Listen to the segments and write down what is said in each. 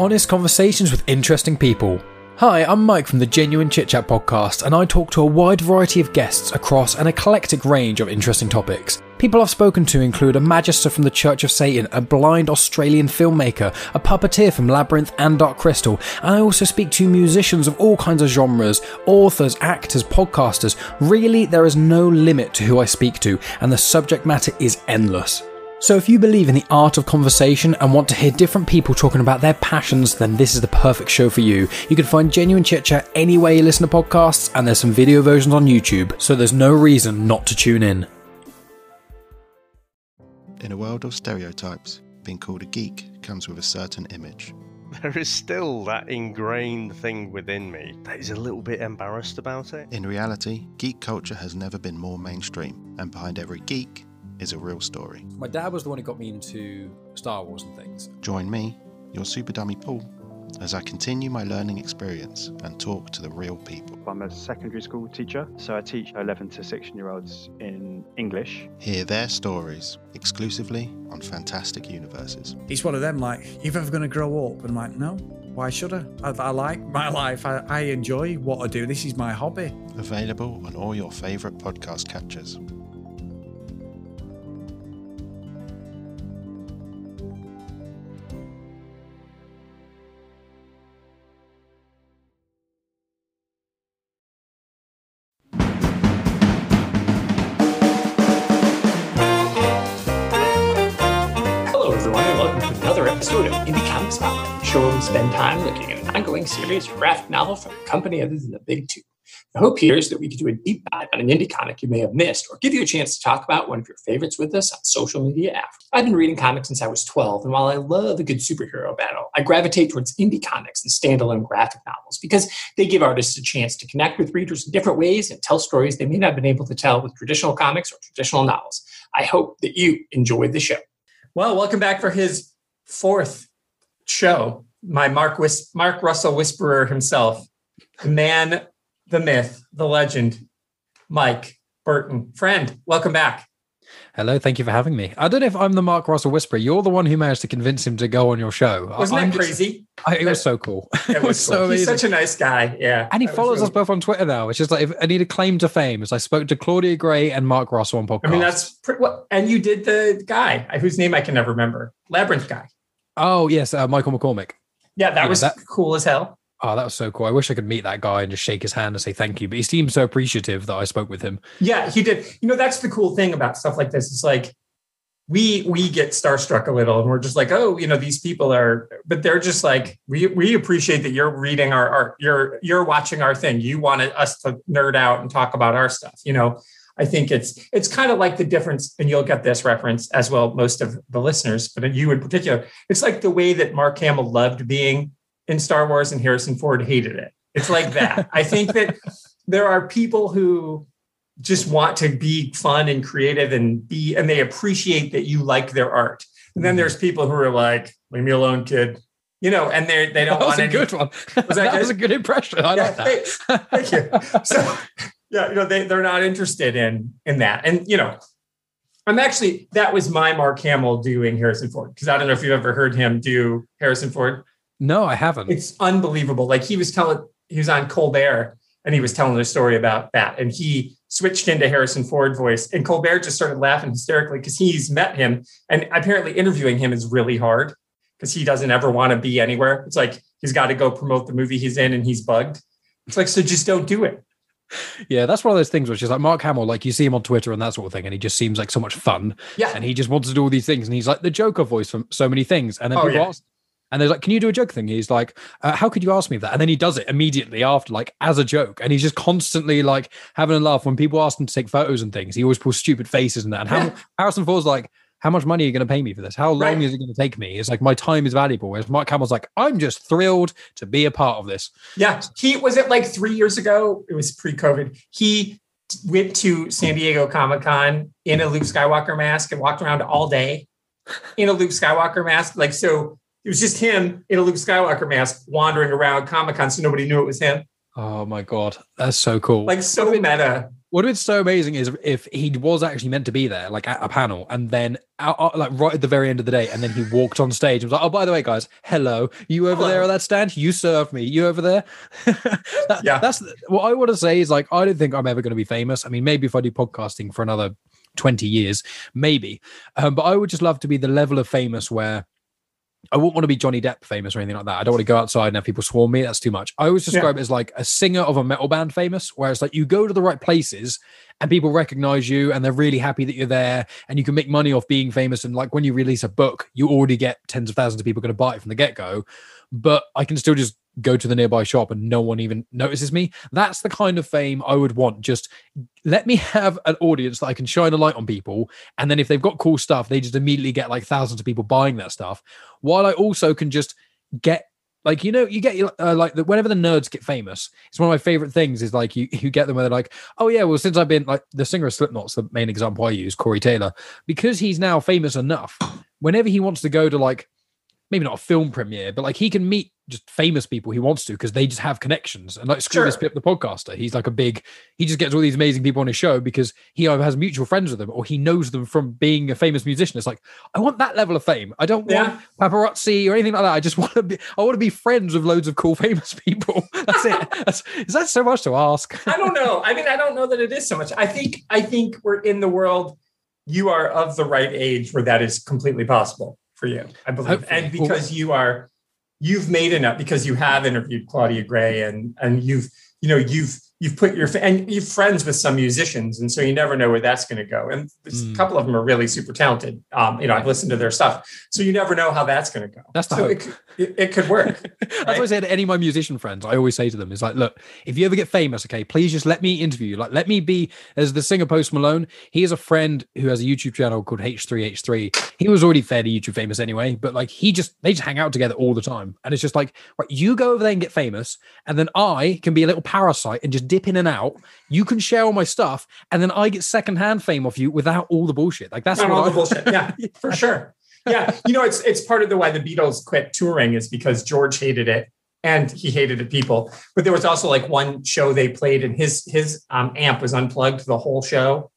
honest conversations with interesting people. Hi, I'm Mike from the Genuine Chit Chat podcast, and I talk to a wide variety of guests across an eclectic range of interesting topics. People I've spoken to include a magister from the Church of Satan, a blind Australian filmmaker, a puppeteer from Labyrinth and Dark Crystal, and I also speak to musicians of all kinds of genres, authors, actors, podcasters. Really, there is no limit to who I speak to, and the subject matter is endless. So, if you believe in the art of conversation and want to hear different people talking about their passions, then this is the perfect show for you. You can find Genuine Chit Chat anywhere you listen to podcasts, and there's some video versions on YouTube, so there's no reason not to tune in. In a world of stereotypes, being called a geek comes with a certain image. There is still that ingrained thing within me that is a little bit embarrassed about it. In reality, geek culture has never been more mainstream, and behind every geek is a real story. My dad was the one who got me into Star Wars and things. Join me, your super dummy Paul, as I continue my learning experience and talk to the real people. I'm a secondary school teacher, so I teach 11 to 16 year olds in English. Hear their stories exclusively on Fantastic Universes. It's one of them, like, you're ever going to grow up? And I'm like, no, why should I? I, I like my life. I, I enjoy what I do. This is my hobby. Available on all your favourite podcast catchers. Series graphic novel from a company other than the big two. The hope here is that we can do a deep dive on an indie comic you may have missed, or give you a chance to talk about one of your favorites with us on social media after. I've been reading comics since I was 12, and while I love a good superhero battle, I gravitate towards indie comics and standalone graphic novels because they give artists a chance to connect with readers in different ways and tell stories they may not have been able to tell with traditional comics or traditional novels. I hope that you enjoyed the show. Well, welcome back for his fourth show. My Mark Whis- Mark Russell whisperer himself, the man, the myth, the legend, Mike Burton. Friend, welcome back. Hello, thank you for having me. I don't know if I'm the Mark Russell Whisperer. You're the one who managed to convince him to go on your show. Wasn't I'm that just- crazy? I, it was so cool. It was, so cool. He's such a nice guy. Yeah. and he follows really- us both on Twitter now. It's just like if I need a claim to fame, as I spoke to Claudia Gray and Mark Russell on podcast. I mean, that's pretty, what, and you did the guy whose name I can never remember, Labyrinth guy. oh yes, uh, Michael McCormick. Yeah, that was that- cool as hell. Oh, that was so cool. I wish I could meet that guy and just shake his hand and say thank you. But he seemed so appreciative that I spoke with him. Yeah, he did. You know, that's the cool thing about stuff like this. It's like we we get starstruck a little, and we're just like, oh, you know, these people are, but they're just like, we we appreciate that you're reading our art, you're you're watching our thing. You wanted us to nerd out and talk about our stuff. You know, I think it's it's kind of like the difference, and you'll get this reference as well, most of the listeners, but you in particular. It's like the way that Mark Hamill loved being in Star Wars and Harrison Ford hated it. It's like that. I think that there are people who just want to be fun and creative and be and they appreciate that you like their art. And then mm-hmm. there's people who are like, leave me alone, kid. You know, and they they don't That was want a any, good one. that that, good? was a good impression. I Yeah, like that. thank- thank you. So yeah, you know, they, they're not interested in in that. And you know, I'm actually that was my Mark Hamill doing Harrison Ford. Because I don't know if you've ever heard him do Harrison Ford. No, I haven't. It's unbelievable. Like he was telling, he was on Colbert and he was telling a story about that. And he switched into Harrison Ford voice. And Colbert just started laughing hysterically because he's met him. And apparently interviewing him is really hard because he doesn't ever want to be anywhere. It's like he's got to go promote the movie he's in and he's bugged. It's like, so just don't do it. Yeah, that's one of those things which is like Mark Hamill, like you see him on Twitter and that sort of thing, and he just seems like so much fun. Yeah. And he just wants to do all these things, and he's like the Joker voice from so many things. And then Oh, people yeah. ask, and they're like, "Can you do a joke thing?" He's like, uh, "How could you ask me that?" And then he does it immediately after, like as a joke, and he's just constantly like having a laugh when people ask him to take photos and things. He always pulls stupid faces and that. And Yeah. Harrison Ford's like. How much money are you going to pay me for this? How long Right. is it going to take me? It's like my time is valuable. Whereas Mark Hamill's like, I'm just thrilled to be a part of this. Yeah. He was it like three years ago. It was pre-COVID. He went to San Diego Comic Con in a Luke Skywalker mask and walked around all day in a Luke Skywalker mask. Like so, it was just him in a Luke Skywalker mask wandering around Comic Con, so nobody knew it was him. Oh my god, that's so cool. Like so meta. What would be so amazing is if he was actually meant to be there, like at a panel, and then out, like right at the very end of the day, and then he walked on stage and was like, "Oh, by the way, guys, hello, you over there Hello. at that stand, you serve me, you over there." That- Yeah. that's what I want to say is like, I don't think I'm ever going to be famous. I mean, maybe if I do podcasting for another twenty years, maybe, um, but I would just love to be the level of famous where. I wouldn't want to be Johnny Depp famous or anything like that. I don't want to go outside and have people swarm me. That's too much. I always describe it as like a singer of a metal band famous, where it's like you go to the right places and people recognize you and they're really happy that you're there and you can make money off being famous. And like when you release a book, you already get tens of thousands of people going to buy it from the get go. But I can still just go to the nearby shop and no one even notices me. That's the kind of fame I would want. Just let me have an audience that I can shine a light on people. And then if they've got cool stuff, they just immediately get like thousands of people buying that stuff. While I also can just get like you know you get uh, like the, whenever the nerds get famous it's one of my favorite things is like you you get them where they're like oh yeah well since i've been like the singer of slipknot's the main example i use corey taylor because he's now famous enough whenever he wants to go to like maybe not a film premiere but like he can meet just famous people he wants to because they just have connections and like screw this Sure. Pip the podcaster he's like a big he just gets all these amazing people on his show because he either has mutual friends with them or he knows them from being a famous musician it's like i want that level of fame i don't want paparazzi or anything like that. I just want to be I want to be friends with loads of cool famous people. That's it. That's, is that so much to ask? I don't know. I mean, I don't know that it is so much. I think I think we're in the world. You are of the right age where that is completely possible for you. I believe, Hopefully. and because you are, you've made enough because you have interviewed Claudia Gray and and you've you know you've you've put your and you're friends with some musicians, and so you never know where that's going to go. And there's Mm. a couple of them are really super talented. Um, you know, I've listened to their stuff, so you never know how that's going to go. That's the so hope. it, could- it, it could work. That's what I say to any of my musician friends. I always say to them, "Is like, look, if you ever get famous, okay, please just let me interview you. Like, let me be as the singer Post Malone. He has a friend who has a YouTube channel called H3H3. He was already fairly YouTube famous anyway, but like he just they just hang out together all the time, and it's just like, right, you go over there and get famous, and then I can be a little parasite and just dip in and out. You can share all my stuff, and then I get secondhand fame off you without all the bullshit. Like that's all I, the bullshit. Yeah, for sure. Yeah, you know, it's it's part of the why the Beatles quit touring is because George hated it and he hated it people. But there was also like one show they played and his his um, amp was unplugged the whole show,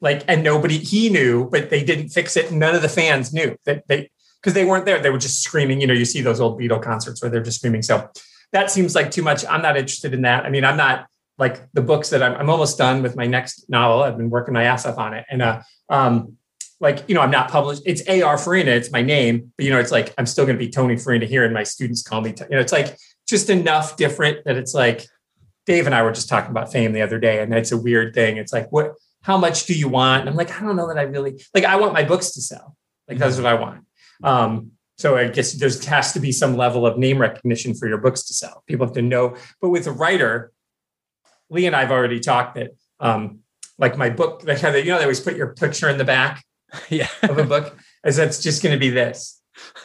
like and nobody he knew, but they didn't fix it. None of the fans knew that they because they weren't there. They were just screaming. You know, you see those old Beatle concerts where they're just screaming. So that seems like too much. I'm not interested in that. I mean, I'm not like the books that I'm, I'm almost done with my next novel. I've been working my ass off on it, and uh, um, like you know, I'm not published. It's A.R. Farina. It's my name, but you know, it's like I'm still going to be Tony Farina here, and my students call me. You know, it's like just enough different that it's like Dave and I were just talking about fame the other day, and it's a weird thing. It's like what? How much do you want? And I'm like, I don't know that I really like. I want my books to sell. Like that's what I want. Um, so I guess there's has to be some level of name recognition for your books to sell. People have to know. But with a writer, Lee and I've already talked that, um, like my book, like how they, you know, they always put your picture in the back yeah. of a book, as that's just going to be this.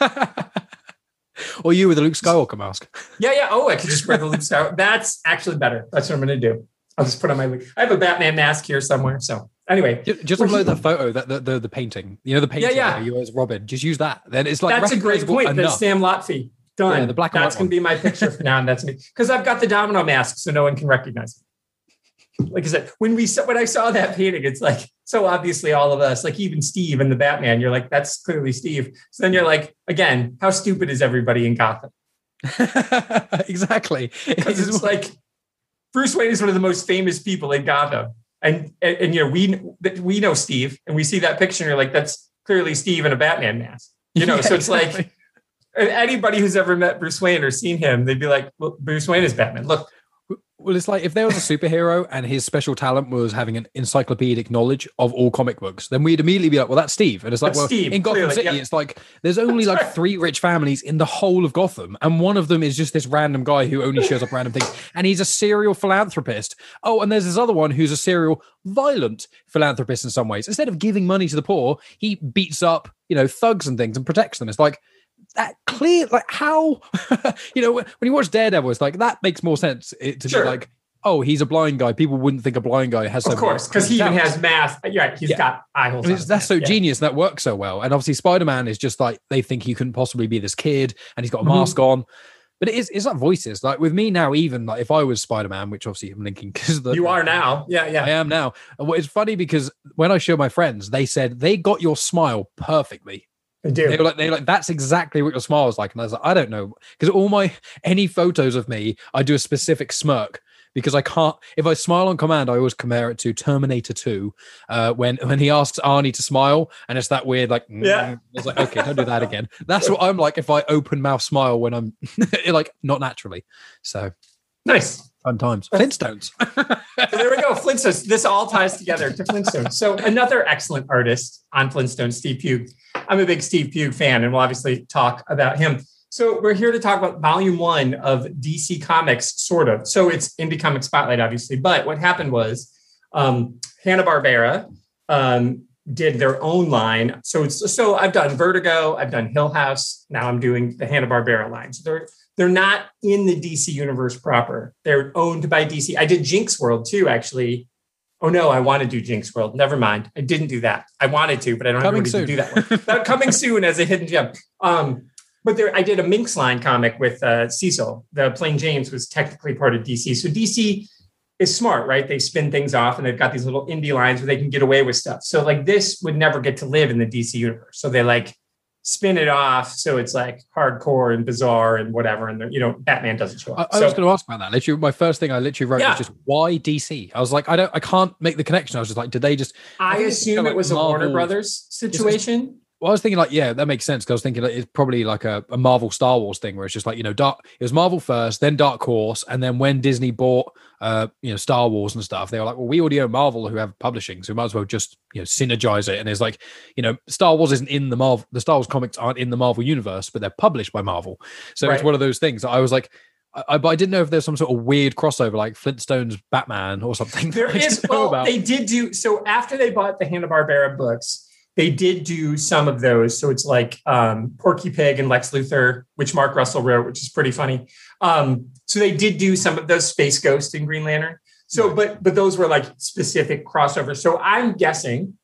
or you with a Luke Skywalker mask. Yeah, yeah. Oh, I could just wear the Luke Skywalker. That's actually better. That's what I'm going to do. I'll just put on my. Luke- I have a Batman mask here somewhere. So anyway, Just upload that photo, that the, the the painting. You know the painting yeah. where you as Robin. Just use that. Then it's like that's a great point. That's. Sam Lotfi. Done. Yeah, the black That's going to be my picture from now and That's me because I've got the domino mask, so no one can recognize me. Like I said, when we saw when I saw that painting, it's like so obviously all of us, like even Steve and the Batman, you're like, that's clearly Steve. So then you're like, again, how stupid is everybody in Gotham? exactly. Because it's like Bruce Wayne is one of the most famous people in Gotham, and and, and, you know we we know Steve, and we see that picture, and you're like, that's clearly Steve in a Batman mask. You know, Yeah, so it's like exactly. and anybody who's ever met Bruce Wayne or seen him, they'd be like, well, Bruce Wayne is Batman. Look, Well, it's like if there was a superhero and his special talent was having an encyclopedic knowledge of all comic books, then we'd immediately be like, "Well, that's Steve." And it's like, That's well, Steve, in Gotham clearly, City, yeah. it's like there's only like three rich families in the whole of Gotham, and one of them is just this random guy who only shows up random things, and he's a serial philanthropist. Oh, and there's this other one who's a serial violent philanthropist in some ways. Instead of giving money to the poor, he beats up you know thugs and things and protects them. It's like that clear like how you know when when you watch daredevil it's like that makes more sense it, to Sure. be like oh he's a blind guy people wouldn't think a blind guy has of so course, because he even has math. Yeah, he's Yeah. got eye holes. And on that's so. Yeah. genius that works so well and obviously spider-man is just like they think he couldn't possibly be this kid and he's got a Mhm. mask on But it is it's like voices. Like with me now, even like if I was Spider Man, which obviously I'm linking because You are now. Yeah, yeah. I am now. And what- It's funny because when I show my friends, they said they got your smile perfectly. They do. were like, they were like, that's exactly what your smile is like. And I was like, I don't know, because all my any photos of me, I do a specific smirk because I can't. If I smile on command, I always compare it to Terminator Two, uh, when when he asks Arnie to smile, and it's that weird like, Yeah. I was like, okay, don't do that again. That's what I'm like if I open mouth smile when I'm like not naturally. So Nice. Fun times. Flintstones. So there we go. Flintstones. This all ties together to Flintstones. So another excellent artist on Flintstones, Steve Pugh. I'm a big Steve Pugh fan, and we'll obviously talk about him. So we're here to talk about volume one of DC Comics, sort of. So it's Indie Comic Spotlight, obviously. But what happened was um, Hanna Barbera um, did their own line. So it's so I've done Vertigo, I've done Hill House. Now I'm doing the Hanna Barbera line. So they're they're not in the DC universe proper. They're owned by DC. I did Jinx World too, actually. Oh no, I want to do Jinx World. Never mind. I didn't do that. I wanted to, but I don't Coming have anybody to do that one. That coming soon as a hidden gem. Um, but there, I did a Minx line comic with uh, Cecil. The Plain Janes was technically part of DC. So DC is smart, right? They spin things off and they've got these little indie lines where they can get away with stuff. So like this would never get to live in the DC universe. So they like spin it off. So it's like hardcore and bizarre and whatever. And you know, Batman doesn't show up. I so, was going to ask about that. Literally, my first thing I literally wrote Yeah. was just why DC. I was like, I don't, I can't make the connection. I was just like, did they just? I assume it like was a Warner Brothers situation. Well, I was thinking like, yeah, that makes sense. Because I was thinking like, it's probably like a, a Marvel Star Wars thing where it's just like, you know, dark. It was Marvel first, then Dark Horse, and then when Disney bought, uh, you know, Star Wars and stuff, they were like, well, we already own Marvel, who have publishing, so we might as well just you know synergize it. And it's like, you know, Star Wars isn't in the Marvel, the Star Wars comics aren't in the Marvel universe, but they're published by Marvel. So it's one of those things. I was like. I, I- but I didn't know if there's some sort of weird crossover like Flintstones Batman or something. There is. Well, they did do so after they bought the Hanna Barbera books. They did do some of those. So it's like um, Porky Pig and Lex Luthor, which Mark Russell wrote, which is pretty funny. Um, so they did do some of those Space Ghost and Green Lantern. So, but but those were like specific crossovers. So I'm guessing,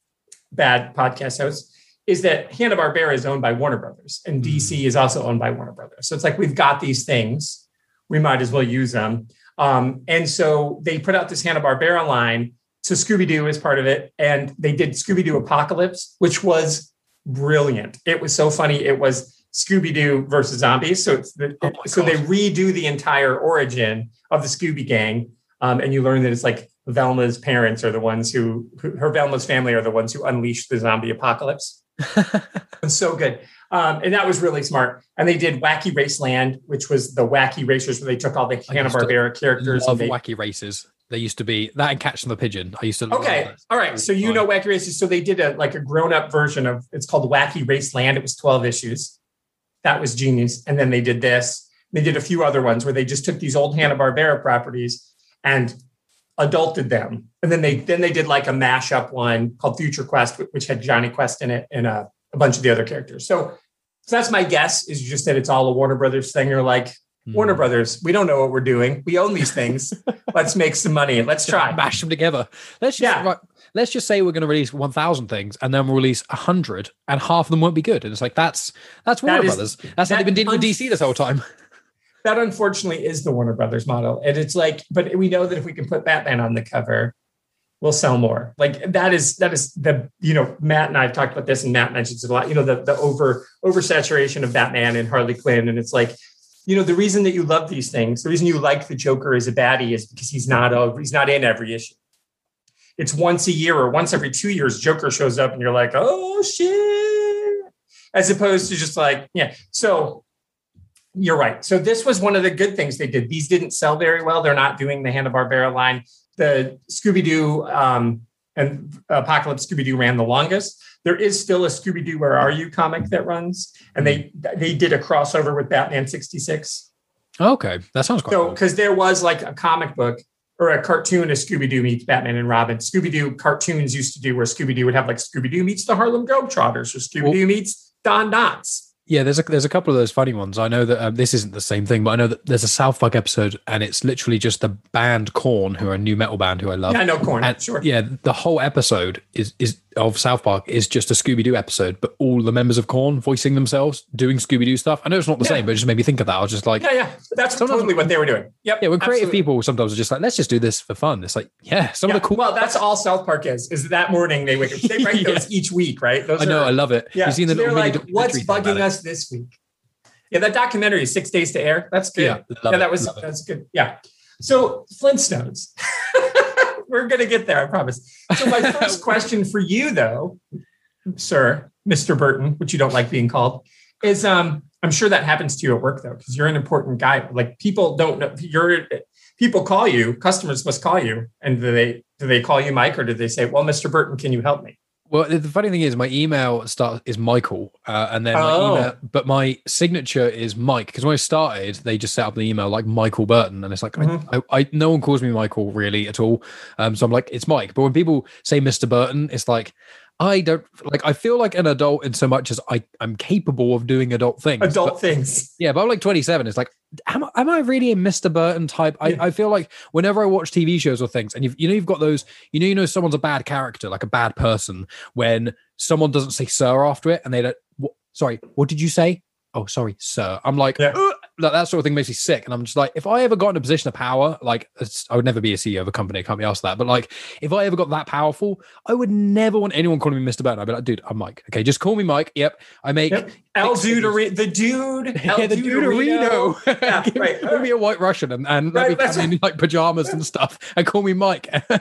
bad podcast host, is that Hanna Barbera is owned by Warner Brothers and DC is also owned by Warner Brothers. So it's like we've got these things, we might as well use them. Um, and so they put out this Hanna Barbera line. So Scooby Doo is part of it, and they did Scooby Doo Apocalypse, which was brilliant. It was so funny. It was Scooby Doo versus zombies. So it's the, Oh so they redo the entire origin of the Scooby Gang, um, and you learn that it's like Velma's parents are the ones who, who her Velma's family are the ones who unleashed the zombie apocalypse. It's so good. Um, and that was really smart. And they did Wacky Raceland, which was the Wacky Racers, where they took all the Hanna Barbera characters. love And they, wacky races. They used to be that and Catching the Pigeon. I used to. okay, all right. So you know Wacky Racers. So they did a like a grown up version of it's called Wacky Raceland. It was twelve issues. That was genius. And then they did this. They did a few other ones where they just took these old Hanna Barbera properties and adulted them. And then they then they did like a mashup one called Future Quest, which had Johnny Quest in it and a, a bunch of the other characters. So, so that's my guess is just that it's all a Warner Brothers thing. You're like, Hmm. Warner Brothers, we don't know what we're doing. We own these things. Let's make some money. Let's try. mash them together. Let's just Yeah. right, let's just say we're going to release one thousand things, and then we'll release hundred, and half of them won't be good. And it's like that's that's Warner is- Brothers. That's how they've been dealing with DC this whole time. That unfortunately is the Warner Brothers model. And it's like, but we know that if we can put Batman on the cover, we'll sell more. Like that is that is the you know Matt and I've talked about this, and Matt mentions it a lot. You know the the over oversaturation of Batman and Harley Quinn, and it's like. You know the reason that you love these things, the reason you like the Joker as a baddie is because he's not a, he's not in every issue. It's once a year or once every two years, Joker shows up, and you're like, oh shit, as opposed to just like yeah. So you're right. So this was one of the good things they did. These didn't sell very well. They're not doing the Hanna Barbera line. The Scooby Doo um, and Apocalypse Scooby Doo ran the longest. There is still a Scooby Doo Where Are You comic that runs, and they they did a crossover with Batman sixty six. Okay, that sounds quite So cool. because there was like a comic book or a cartoon of Scooby Doo meets Batman and Robin. Scooby Doo cartoons used to do where Scooby Doo would have like Scooby Doo meets the Harlem Globetrotters or Scooby Doo meets Don Knotts. Yeah, there's a there's a couple of those funny ones. I know that um, this isn't the same thing, but I know that there's a South Park episode, and it's literally just the band Korn, who are a new metal band who I love. Yeah, I know Korn, And, sure. Yeah, the whole episode is is of South Park is just a Scooby Doo episode, but all the members of Korn voicing themselves doing Scooby Doo stuff. I know it's not the Yeah. same, but it just made me think of that. I was just like, Yeah, yeah. That's totally what they were doing. Yep. yeah, when creative absolutely. people sometimes are just like, let's just do this for fun. It's like, yeah, some Yeah, of the cool. Well, that's all South Park is. Is that morning they wake up. They write Yeah. those each week, right? Those I know, are- I love it. Yeah, You've seen the so they're little like, what's documentary thing about bugging it. Us this week? Yeah, that documentary, Six Days to Air. That's good. Yeah, Yeah, that was that's good. Yeah. So Flintstones. We're gonna get there, I promise. So my first question for you, though, sir, Mr. Burton, which you don't like being called, is um, I'm sure that happens to you at work though, because you're an important guy. Like people don't know you're people call you, customers must call you, and do they do they call you Mike or do they say, Well, Mr. Burton, can you help me? Well, the funny thing is, my email start is Michael, uh, and then my Oh. email, but my signature is Mike because when I started, they just set up the email like Michael Burton, and it's like Mhm. I, I, I, no one calls me Michael really at all, um, so I'm like it's Mike. But when people say Mr. Burton, it's like I don't like. I feel like an adult in so much as I I'm capable of doing adult things. Adult but- things. yeah, but I'm like 27. It's like, am I, am I really a Mr. Burton type? I, Yeah. I feel like whenever I watch TV shows or things, and you've, you know, you've got those, you know, you know, someone's a bad character, like a bad person, when someone doesn't say sir after it and they don't, what, sorry, what did you say? Oh, sorry, sir. I'm like, Yeah. Like, that sort of thing makes me sick. And I'm just like, if I ever got in a position of power, like I would never be a CEO of a company, I can't be asked that. But like, if I ever got that powerful, I would never want anyone calling me Mr. Burton. I'd be like, dude, I'm Mike. Okay, just call me Mike. Yep. I make Yep. El Big. Duderino, the dude, El yeah, the Duderino. Yeah, give, right. give me a white Russian and, and Right, let me come in like pajamas and stuff and call me Mike. but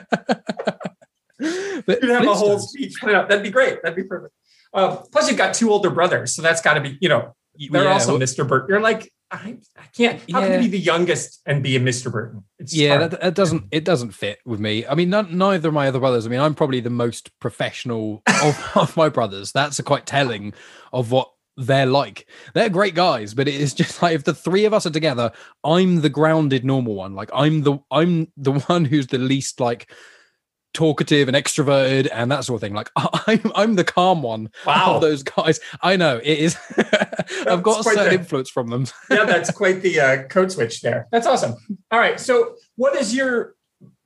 You'd have a whole speech. That'd be great. That'd be perfect. Uh, plus, you've got two older brothers, so that's got to be, you know, they're yeah, also well, Mr. Burton. You're like, I, I can't. How can you be the youngest and be a Mr. Burton? It's yeah, that, that doesn't it doesn't fit with me. I mean, none, neither of my other brothers. I mean, I'm probably the most professional of, of my brothers. That's a quite telling of what they're like. They're great guys, but it is just like if the three of us are together, I'm the grounded normal one. Like I'm the I'm the one who's the least like talkative and extroverted and that sort of thing. Like I'm I'm the calm one Wow. of those guys. I know it is. I've got a certain the- influence from them. yeah, that's quite the uh, code switch there. That's awesome. All right. So, what is your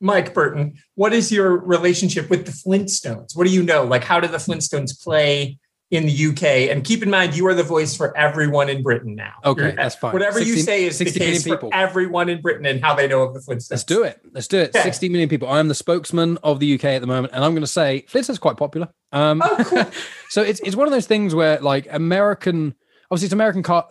Mike Burton? What is your relationship with the Flintstones? What do you know? Like, how do the Flintstones play in the UK? And keep in mind, you are the voice for everyone in Britain now. Okay, You're- that's fine. Whatever you say is the 60 million case for everyone in Britain and how they know of the Flintstones. Let's do it. Let's do it. Okay. 60 million people. I am the spokesman of the UK at the moment, and I'm going to say Flintstone's is quite popular. Um, Oh, cool. so it's it's one of those things where like American, obviously it's American car.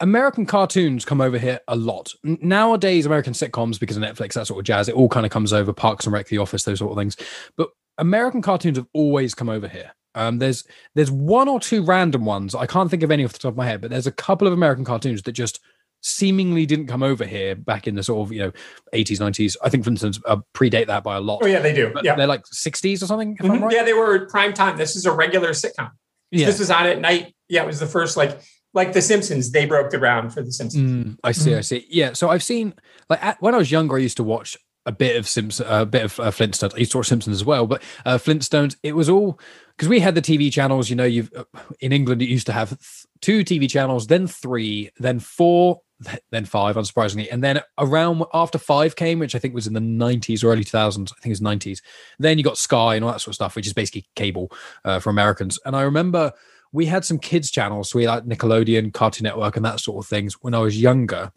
American cartoons come over here a lot nowadays. American sitcoms because of Netflix, that sort of jazz. It all kind of comes over. Parks and Rec, The Office, those sort of things. But American cartoons have always come over here. Um, there's there's one or two random ones. I can't think of any off the top of my head, but there's a couple of American cartoons that just seemingly didn't come over here back in the sort of you know 80s 90s i think for instance uh, predate that by a lot Oh, yeah, they do. but Yeah. they're like 60s or something if i'm Mhm. right Yeah, they were prime time. This is a regular sitcom. yeah This was on at night. Yeah, it was the first, like, like The Simpsons. They broke the ground for The Simpsons. Mm, I see, Mhm. I see. Yeah, so I've seen like at, when I was younger, I used to watch a bit of Simpsons, a bit of uh, Flintstones. I used to watch Simpsons as well, but uh, Flintstones. It was all because we had the TV channels. You know, you've uh, in England it used to have th- two TV channels, then three, then four, th- then five, unsurprisingly, and then around after five came, which I think was in the nineties or early two thousands. I think it was nineties. Then you got Sky and all that sort of stuff, which is basically cable uh, for Americans. And I remember we had some kids channels, so we had like Nickelodeon, Cartoon Network, and that sort of things when I was younger.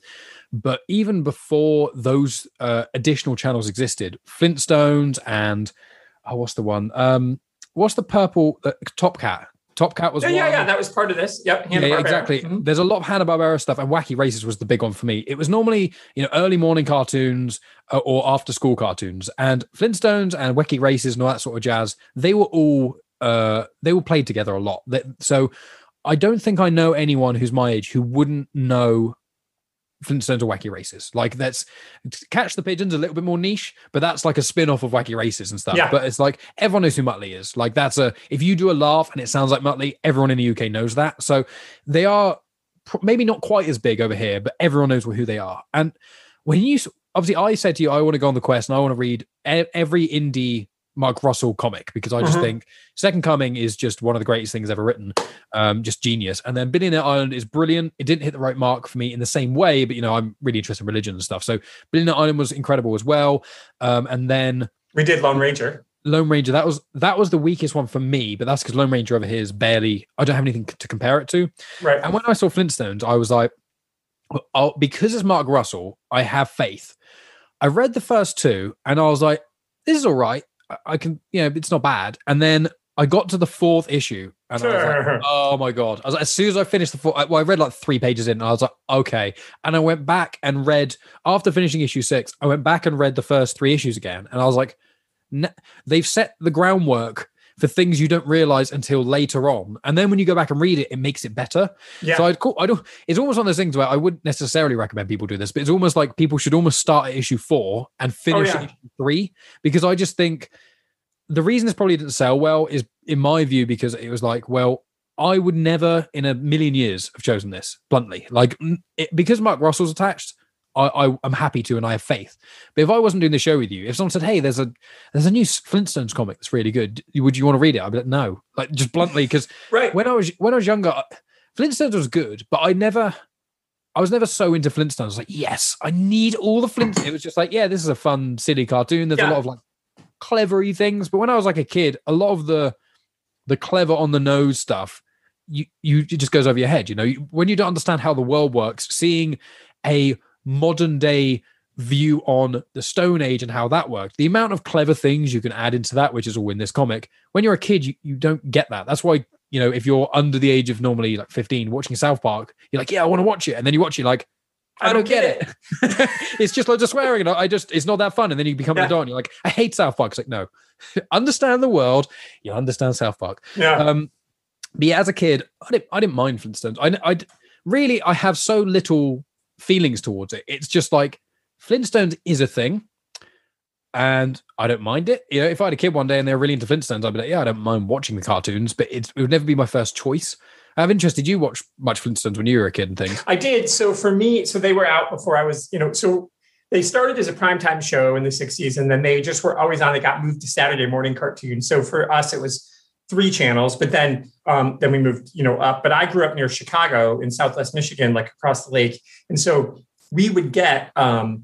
But even before those uh, additional channels existed, Flintstones and oh, what's the one? Um, what's the purple uh, Top Cat? Top Cat was Yeah, one. yeah, yeah. That was part of this. Yep. Yeah, Hanna-Barbera. exactly. Mhm. There's a lot of Hanna Barbera stuff, and Wacky Races was the big one for me. It was normally, you know, early morning cartoons uh, or after school cartoons, and Flintstones and Wacky Races and all that sort of jazz. They were all, uh, they were played together a lot. So, I don't think I know anyone who's my age who wouldn't know Flintstones or Wacky Races. Like that's Catch the Pigeons a little bit more niche, but that's like a spin-off of Wacky Races and stuff. Yeah. But it's like everyone knows who Muttley is. Like that's a if you do a laugh and it sounds like Muttley, everyone in the UK knows that. So they are pr- maybe not quite as big over here, but everyone knows who they are. And when you obviously I said to you, I want to go on the quest and I want to read every indie Mark Russell comic because I just Mhm. think Second Coming is just one of the greatest things ever written, um, just genius. And then Billionaire Island is brilliant. It didn't hit the right mark for me in the same way, but you know I'm really interested in religion and stuff. So Billionaire Island was incredible as well. Um, and then We did Lone Ranger. Lone Ranger that was that was the weakest one for me, but that's because Lone Ranger over here is barely. I don't have anything to compare it to. Right. And when I saw Flintstones, I was like, oh, because it's Mark Russell, I have faith. I read the first two and I was like, this is all right. I, I can, you know, it's not bad. And then I got to the fourth issue and I was like, oh my God. I was like, as soon as I finished the fourth, well, I read like three pages in and I was like, okay. And I went back and read, after finishing issue six, I went back and read the first three issues again. And I was like, "Ne- they've set the groundwork for things you don't realize until later on. And then when you go back and read it, it makes it better. Yeah. So I'd call, I don't. It's almost one of those things where I wouldn't necessarily recommend people do this, but it's almost like people should almost start at issue four and oh, finish yeah. at issue three because I just think the reason this probably didn't sell well is, in my view, because it was like, well, I would never in a million years have chosen this bluntly, like it, because Mark Russell's attached. I, I, I'm happy to, and I have faith. But if I wasn't doing the show with you, if someone said, "Hey, there's a there's a new Flintstones comic that's really good. Would you want to read it?" I'd be like, "No," like just bluntly, because right. when I was when I was younger, Flintstones was good, but I never, I was never so into Flintstones. I was like, yes, I need all the Flintstones. It was just like, yeah, this is a fun, silly cartoon. There's a lot of like clevery things, but when I was like a kid, a lot of the the clever on the nose stuff, you you it just goes over your head. You know, when you don't understand how the world works, seeing a modern day view on the Stone Age and how that worked, the amount of clever things you can add into that, which is all in this comic. When you're a kid, you, you don't get that. That's why you know if you're under the age of normally like 15 watching South Park, you're like, yeah, I want to watch it, and then you watch it like. I, don't, get, it. it's just loads of swearing, and I just it's not that fun. And then you become an Yeah. adult, and you're like, I hate South Park. It's like, no, understand the world, you understand South Park. Yeah. Um, but yeah, as a kid, I didn't, I didn't mind Flintstones. I, I really, I have so little feelings towards it. It's just like Flintstones is a thing, and I don't mind it. You know, if I had a kid one day and they're really into Flintstones, I'd be like, yeah, I don't mind watching the cartoons, but it would never be my first choice. I have interested. You watch much Flintstones when you were a kid and things? I did. So for me, so they were out before I was, you know, so they started as a primetime show in the 60s and then they just were always on. They got moved to Saturday morning cartoons. So for us, it was three channels, but then um, then we moved, you know, up. But I grew up near Chicago in Southwest Michigan, like across the lake. And so we would get um,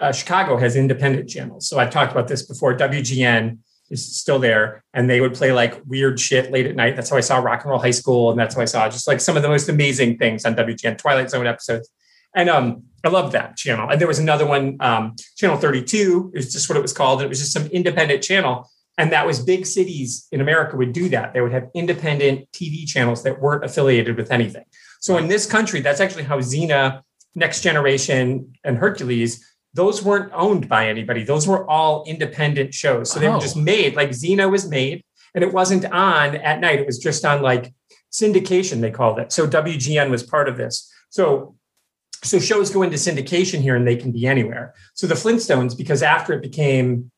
uh, Chicago has independent channels. So I've talked about this before. WGN is still there, and they would play like weird shit late at night. That's how I saw Rock and Roll High School, and that's how I saw just like some of the most amazing things on WGN, Twilight Zone episodes. And um, I love that channel. And there was another one, um, Channel 32 is just what it was called. And it was just some independent channel. And that was big cities in America would do that. They would have independent TV channels that weren't affiliated with anything. So in this country, that's actually how Xena, Next Generation, and Hercules, those weren't owned by anybody. Those were all independent shows. So they Oh. were just oh. made, like Xena was made, and it wasn't on at night. It was just on like syndication, they called it. So WGN was part of this. So so shows go into syndication here and they can be anywhere. So the Flintstones, because after it became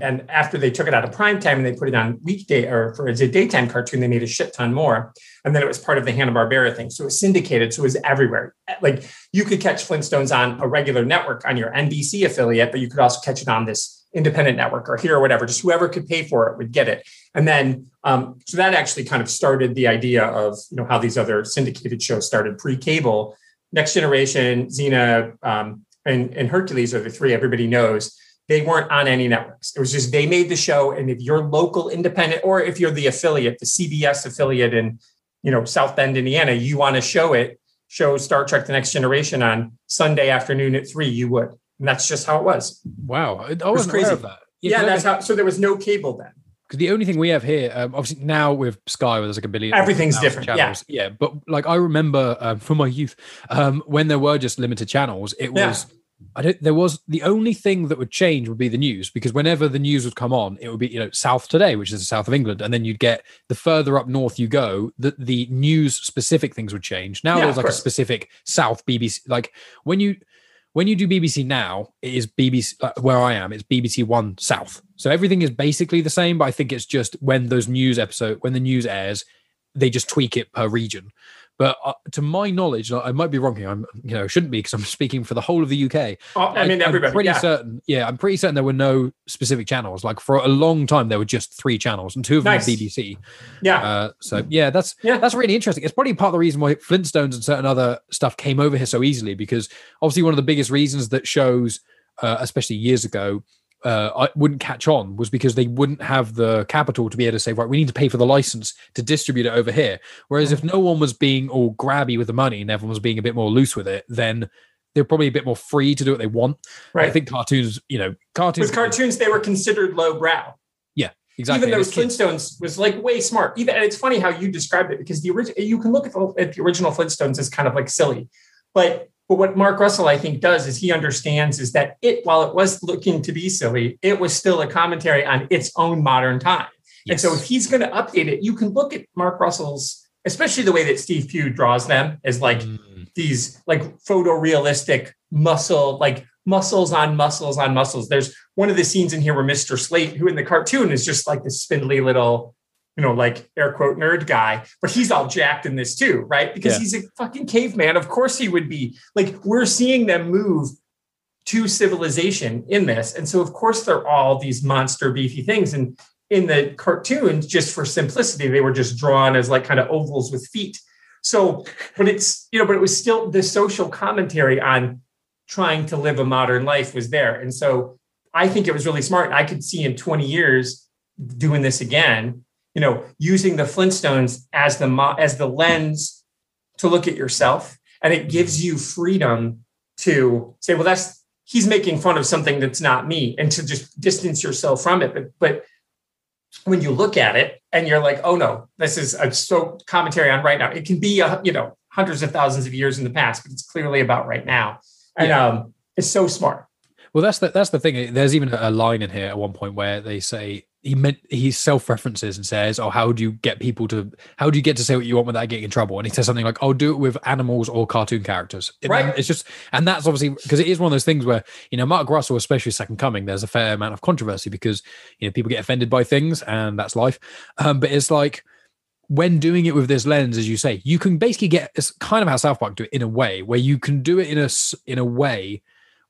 and after they took it out of prime time and they put it on weekday or for as a daytime cartoon, they made a shit ton more. And then it was part of the Hanna Barbera thing. So it was syndicated. So it was everywhere. Like you could catch Flintstones on a regular network on your NBC affiliate, but you could also catch it on this independent network or here or whatever. Just whoever could pay for it would get it. And then um, so that actually kind of started the idea of you know how these other syndicated shows started pre-cable. Next Generation, Xena, um, and, and Hercules are the three everybody knows. They weren't on any networks. It was just they made the show, and if you're local independent, or if you're the affiliate, the CBS affiliate in you know South Bend, Indiana, you want to show it, show Star Trek: The Next Generation on Sunday afternoon at three, you would, and that's just how it was. Wow, I, was crazy. of that. Yeah, I that's how. So there was no cable then. because the only thing we have here, um, obviously now with Sky, where there's like a billion, Everything's different, yeah. Channels, yeah. But like I remember um, from my youth, um, when there were just limited channels, it Yeah. I don't. There was the only thing that would change would be the news because whenever the news would come on, it would be you know South Today, which is the south of England, and then you'd get the further up north you go, the the news specific things would change. Now Yeah, there's like a specific South BBC. Like when you when you do BBC now, it is BBC uh, where I am. It's BBC One South, so everything is basically the same. But I think it's just when those news episode when the news airs, they just tweak it per region. But uh, to my knowledge, I might be wrong here. I'm, you know, shouldn't be because I'm speaking for the whole of the UK. Oh, I mean, everybody. I'm pretty yeah. certain. Yeah, I'm pretty certain there were no specific channels. Like for a long time, there were just three channels, and two of them Nice. were BBC. yeah. Uh, so yeah, that's Yeah. that's really interesting. It's probably part of the reason why Flintstones and certain other stuff came over here so easily because obviously one of the biggest reasons that shows, uh, especially years ago, uh, I wouldn't catch on was because they wouldn't have the capital to be able to say, right, we need to pay for the license to distribute it over here. Whereas if no one was being all grabby with the money and everyone was being a bit more loose with it, then they're probably a bit more free to do what they want. right. I think cartoons, you know, cartoons, with cartoons, they were considered lowbrow. Yeah, exactly. Even though it's kids. Flintstones was like way smart. Even and it's funny how you described it because the original you can look at the, at the original Flintstones as kind of like silly, but but what Mark Russell I think does is he understands is that it while it was looking to be silly, it was still a commentary on its own modern time. And so if he's going to update it, you can look at Mark Russell's, especially the way that Steve Pugh draws them as like Mm. these like photorealistic muscle, like muscles on muscles on muscles. There's one of the scenes in here where Mr. Slate, who in the cartoon is just like this spindly little, you know, like air quote nerd guy, but he's all jacked in this too, right? Because Yeah. he's a fucking caveman. Of course he would be. Like we're seeing them move to civilization in this. And so of course they're all these monster beefy things. And in the cartoons, just for simplicity, they were just drawn as like kind of ovals with feet. So, but it's, you know, but it was still the social commentary on trying to live a modern life was there. And so I think it was really smart. I could see in 20 years doing this again, you know, using the Flintstones as the mo- as the lens to look at yourself. And it gives you freedom to say, well, that's he's making fun of something that's not me, and to just distance yourself from it. But but when you look at it and you're like, oh no, this is a so commentary on right now. It can be a, you know hundreds of thousands of years in the past, but it's clearly about right now. And um, it's so smart. Well, that's the that's the thing. There's even a line in here at one point where they say he meant he self references and says, "Oh, how do you get people to? How do you get to say what you want without getting in trouble?" And he says something like, "I'll do it with animals or cartoon characters." And Right. It's just, and that's obviously because it is one of those things where you know Mark Russell, especially Second Coming, there's a fair amount of controversy because you know people get offended by things, and that's life. Um, but it's like when doing it with this lens, as you say, you can basically get it's kind of how South Park do it in a way where you can do it in a in a way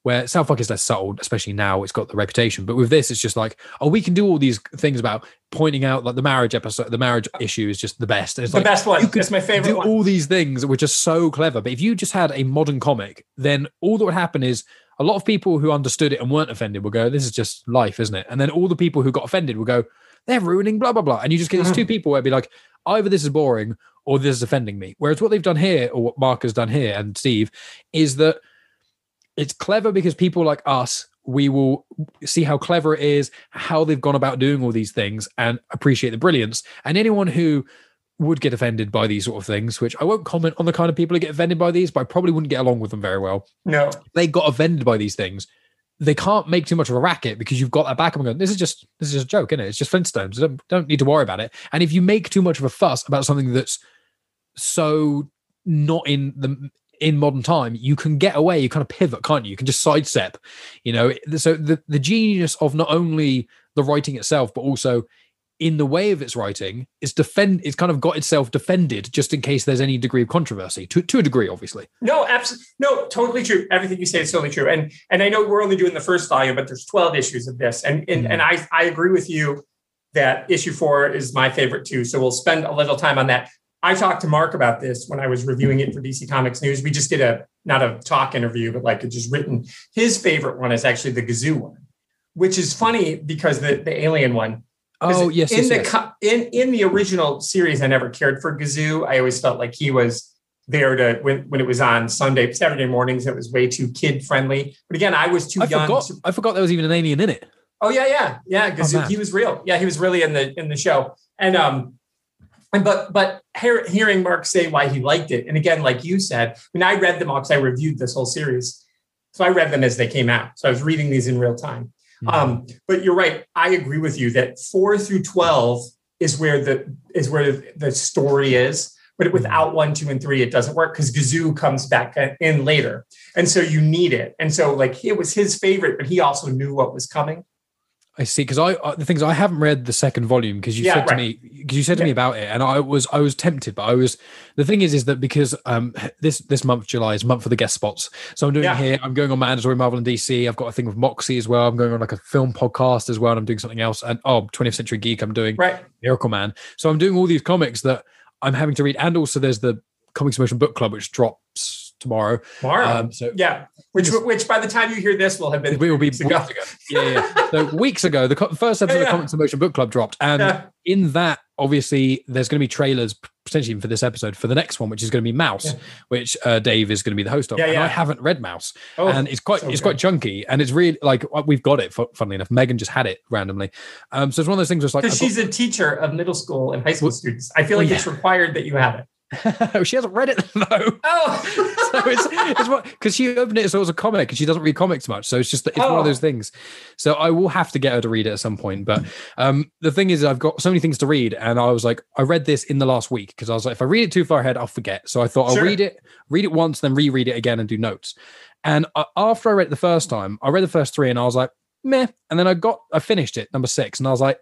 where South Park is less subtle, especially now it's got the reputation. But with this, it's just like, oh, we can do all these things about pointing out like the marriage episode, the marriage issue is just the best. It's The like, best one. you That's my favorite do one. all these things which are so clever. But if you just had a modern comic, then all that would happen is a lot of people who understood it and weren't offended will go, "This is just life, isn't it?" And then all the people who got offended will go, "They're ruining blah blah blah," and you just get these Mm-hmm. two people where it'd be like, either this is boring or this is offending me. Whereas what they've done here, or what Mark has done here and Steve, is that it's clever because people like us we will see how clever it is how they've gone about doing all these things and appreciate the brilliance. And anyone who would get offended by these sort of things which i won't comment on the kind of people who get offended by these but i probably wouldn't get along with them very well. No. they got offended by these things they can't make too much of a racket because you've got that back and going this is just this is just a joke isn't it? It's just flintstones don't, don't need to worry about it. And if you make too much of a fuss about something that's so not in the in modern time you can get away you kind of pivot can't you you can just sidestep you know so the the genius of not only the writing itself but also in the way of its writing it's defend it's kind of got itself defended just in case there's any degree of controversy to, to a degree obviously No, absolutely. No, totally true. Everything you say is totally true. And and I know we're only doing the first volume, but there's 12 issues of this. And and, Mhm. and I, I agree with you that issue four is my favorite too. So we'll spend a little time on that. I talked to Mark about this when I was reviewing it for DC Comics News. We just did a not a talk interview, but like a just written. His favorite one is actually the Gazoo one, which is funny because the, the alien one. oh yes, in yes, the yes. in in the original series, I never cared for Gazoo. I always felt like he was there to when when it was on Sunday, Saturday mornings. It was way too kid friendly. But again, I was too I young. forgot. to- I forgot there was even an alien in it. oh yeah, yeah, yeah. Gazoo, man. he was real. Yeah, he was really in the in the show. And um, and but but hearing Mark say why he liked it, and again, like you said, I mean, I read them all because I reviewed this whole series, so I read them as they came out. So I was reading these in real time. Um, but you're right. I agree with you that four through twelve is where the is where the story is. But without one, two, and three, it doesn't work because Gazoo comes back in later, and so you need it. And so, like, it was his favorite, but he also knew what was coming. I see. Because I uh, the things I haven't read the second volume because you Yeah, said to me because you said to me about it, and I was I was tempted, but I was the thing is is that because um this this month July is month for the guest spots, so I'm doing Yeah. here. I'm going on mandatory Marvel and DC. I've got a thing with Moxie as well. I'm going on like a film podcast as well, and I'm doing something else. And oh, 20th Century Geek, I'm doing Right. Miracleman. So I'm doing all these comics that I'm having to read, and also there's the Comics Motion Book Club which drops tomorrow. Tomorrow. Um, so yeah. Which which by the time you hear this will have been we will be weeks ago. weeks ago. Yeah, yeah. So weeks ago, the first episode Yeah, of yeah. Comics in Motion Book Club dropped, and Yeah. in that, obviously, there's going to be trailers potentially even for this episode for the next one, which is going to be Maus, which uh, Dave is going to be the host of. Yeah, and yeah. I haven't read Maus, Oh, and it's quite so it's good. quite chunky, and it's really like uh, we've got it. fu- Funnily enough, Megan just had it randomly, um, so it's one of those things. Where it's like Because she's a teacher of middle school and high school Well- students. I feel well, like yeah. it's required that you have it. she hasn't read it though. Oh, so it's it's what because she opened it as it was a comic and she doesn't read comics much so it's just it's one Oh. of those things. So i will have to get her to read it at some point but um the thing is i've got so many things to read and i was like i read this in the last week because i was like if i read it too far ahead i'll forget. So i thought i'll read it read it once then reread it again and do notes. And uh, after i read it the first time i read the first three and i was like meh. And then i got i finished it number six and i was like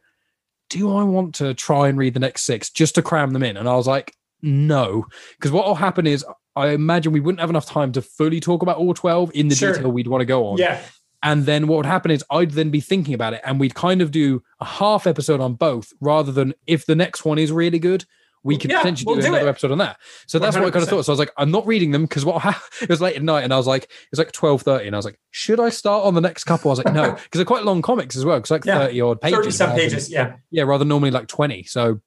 do i want to try and read the next six just to cram them in? And i was like no because what will happen is I imagine we wouldn't have enough time to fully talk about all 12 in the Sure. detail we'd want to go on. yeah. And then what would happen is I'd then be thinking about it and we'd kind of do a half episode on both rather than if the next one is really good, we could Yeah, potentially we'll do do another it. episode on that. So that's what I kind of thought. So I was like, I'm not reading them because what ha- it was late at night and I was like, it's like 12.30 and I was like, should I start on the next couple? I was like, no, because they're quite long comics as well. Because like Yeah. 30 odd pages. 30 some than- pages. Yeah. yeah, rather normally like 20. So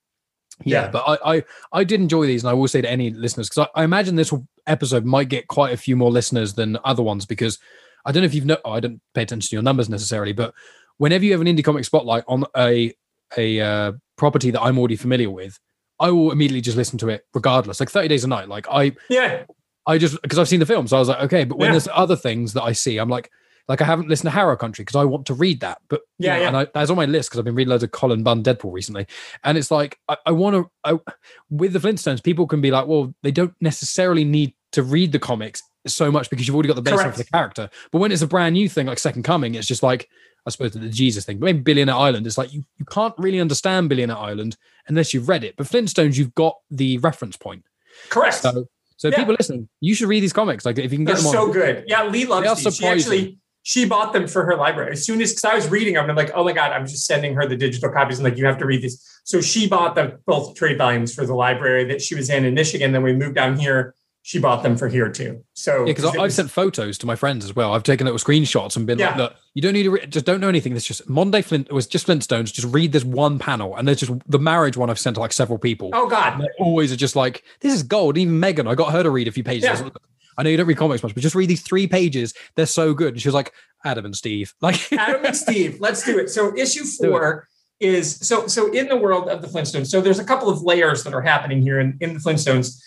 yeah, Yeah. but I, I I did enjoy these, and I will say to any listeners because I, I imagine this episode might get quite a few more listeners than other ones because I don't know if you've no, oh, I don't pay attention to your numbers necessarily, but whenever you have an indie comic spotlight on a a uh, property that I'm already familiar with, I will immediately just listen to it regardless. Like 30 Days of Night, like I Yeah. I just because I've seen the film, so I was like, okay. But when Yeah. there's other things that I see, I'm like, like I haven't listened to Harrow County because I want to read that. But Yeah, know, yeah. and I, that's on my list because I've been reading loads of Cullen Bunn Deadpool recently, and it's like I, I want to. With the Flintstones, people can be like, well, they don't necessarily need to read the comics so much because you've already got the baseline for the character. But when it's a brand new thing like Second Coming, it's just like I suppose the Jesus thing, but maybe Billionaire Island. It's like you you can't really understand Billionaire Island unless you've read it. But Flintstones, you've got the reference point. Correct. So, so Yeah. people listening, you should read these comics. Like if you can They're get them so good. Yeah, Lee They loves these. She actually she bought them for her library as soon as because I was reading them. And I'm like, oh my god, I'm just sending her the digital copies. and like, you have to read these. So she bought the both trade volumes for the library that she was in in Michigan. Then we moved down here. She bought them for here too. So Yeah, because it I've was- sent photos to my friends as well. I've taken little screenshots and been like, "Look, you don't need to re- just don't know anything. It's just Monday Flint. It was just Flintstones. Just read this one panel, and there's just the marriage one I've sent to like several people. oh And god, they always are just like, this is gold. Even Megan, I got her to read a few pages. Yeah. like, I know you don't read comics much, but just read these three pages. They're so good. And she was like, Adam and Steve, like, Adam and Steve, let's do it. So issue four is so so in the world of the Flintstones. So there's a couple of layers that are happening here in, in the Flintstones.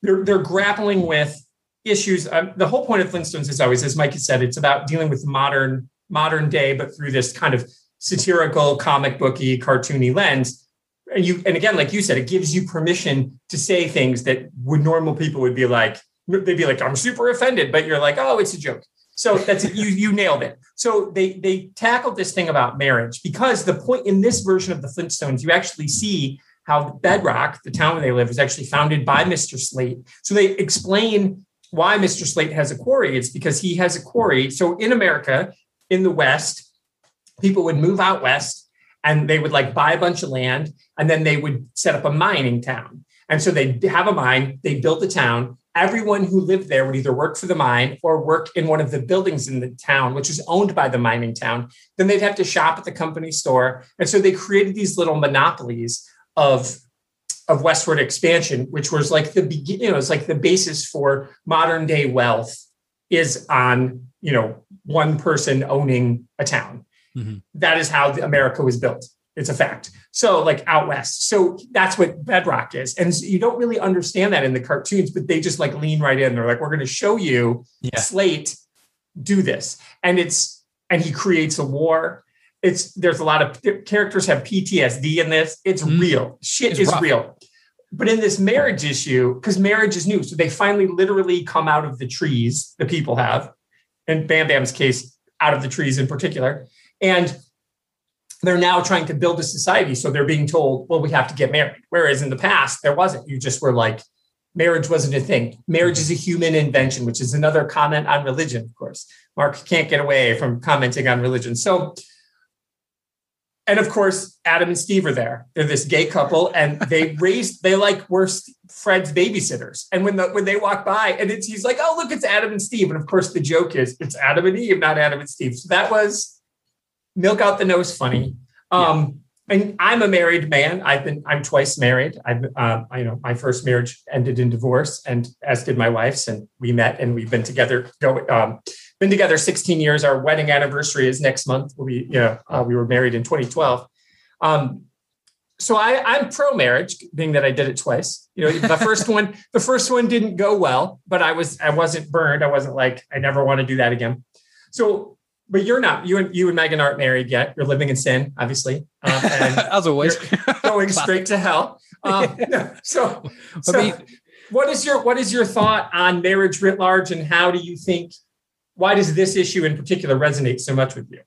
They're they're grappling with issues. Um, the whole point of Flintstones is always, as Mike has said, it's about dealing with modern modern day, but through this kind of satirical, comic booky, cartoony lens. And you and again, like you said, it gives you permission to say things that would normal people would be like, they'd be like, I'm super offended, but you're like, oh, it's a joke. So that's you you nailed it. So they they tackled this thing about marriage because the point in this version of the Flintstones, you actually see how Bedrock, the town where they live, was actually founded by Mr. Slate. So they explain why Mr. Slate has a quarry. It's because he has a quarry. So in America, in the West, people would move out west and they would like buy a bunch of land and then they would set up a mining town. And so they'd have a mine, they built a town. Everyone who lived there would either work for the mine or work in one of the buildings in the town, which was owned by the mining town. Then they'd have to shop at the company store. And so they created these little monopolies of, of westward expansion, which was like the beginning, you know, it's like the basis for modern day wealth is on, you know, one person owning a town. Mhm. That is how America was built. It's a fact. So, like out west. So that's what bedrock is. And so you don't really understand that in the cartoons, but they just like lean right in. They're like, we're going to show you Yeah. Slate do this. And it's, and he creates a war. It's, there's a lot of characters have PTSD in this. It's Mm. real. Shit It's is rough. real. But in this marriage issue, because marriage is new, so they finally literally come out of the trees, the people have, in Bam Bam's case, out of the trees in particular. And they're now trying to build a society. So they're being told, well, we have to get married. Whereas in the past, there wasn't. You just were like, marriage wasn't a thing. Marriage is a human invention, which is another comment on religion, of course. Mark can't get away from commenting on religion. So, and of course, Adam and Steve are there. They're this gay couple, and they raised, they like were Fred's babysitters. And when the when they walk by, and it's he's like, oh, look, it's Adam and Steve. And of course, the joke is it's Adam and Eve, not Adam and Steve. So that was milk out the nose funny. Um, and I'm a married man. I've been I'm twice married. I've um, I, you know my first marriage ended in divorce, and as did my wife's. And we met, and we've been together. Go um, been together 16 years. Our wedding anniversary is next month. We you know uh, we were married in 2012. Um, so I, I'm pro marriage, being that I did it twice. You know, the first one, the first one didn't go well, but I was I wasn't burned. I wasn't like I never want to do that again. So but you're not. You and you and Megan aren't married yet. You're living in sin, obviously, um, as always, going straight to hell. Um, so, so I mean, what is your what is your thought on marriage writ large, and how do you think? Why does this issue in particular resonate so much with you?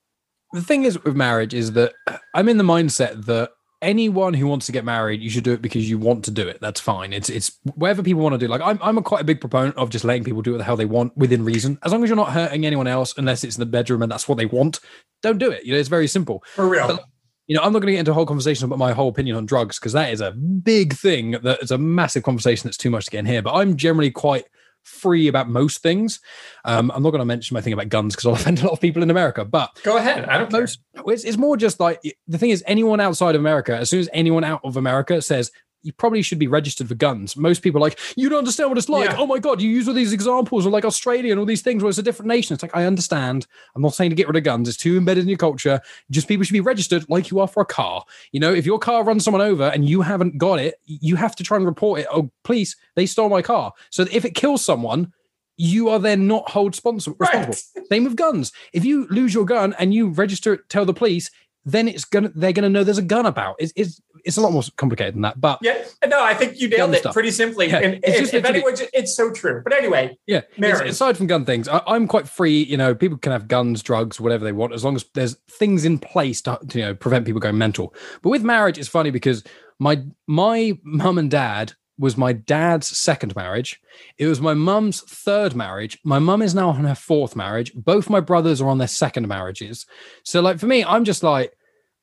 The thing is with marriage is that I'm in the mindset that anyone who wants to get married, you should do it because you want to do it. That's fine. It's it's whatever people want to do. Like I'm I'm a quite a big proponent of just letting people do what the hell they want within reason. As long as you're not hurting anyone else, unless it's in the bedroom and that's what they want, don't do it. You know, it's very simple. For real. But, you know, I'm not going to get into a whole conversation about my whole opinion on drugs because that is a big thing. That it's a massive conversation that's too much to get in here. But I'm generally quite free about most things. Um, I'm not going to mention my thing about guns because I'll offend a lot of people in America. But go ahead. I don't most. It's, it's more just like the thing is, anyone outside of America, as soon as anyone out of America says you probably should be registered for guns. Most people are like, you don't understand what it's like. Yeah. Oh my God, you use all these examples of like Australia and all these things where it's a different nation. It's like, I understand. I'm not saying to get rid of guns. It's too embedded in your culture. Just people should be registered like you are for a car. You know, if your car runs someone over and you haven't got it, you have to try and report it. Oh, please, they stole my car. So if it kills someone, you are then not hold responsible. Right. Same with guns. If you lose your gun and you register tell the police, then it's gonna they're gonna know there's a gun about. It's it's, it's a lot more complicated than that. But yeah, no, I think you nailed it stuff. pretty simply. Yeah, and it's if, if anyone, it's so true. But anyway, yeah. Aside from gun things, I, am quite free. You know, people can have guns, drugs, whatever they want, as long as there's things in place to, to you know prevent people going mental. But with marriage, it's funny because my my mum and dad was my dad's second marriage. It was my mum's third marriage. My mum is now on her fourth marriage. Both my brothers are on their second marriages. So, like, for me, I'm just like,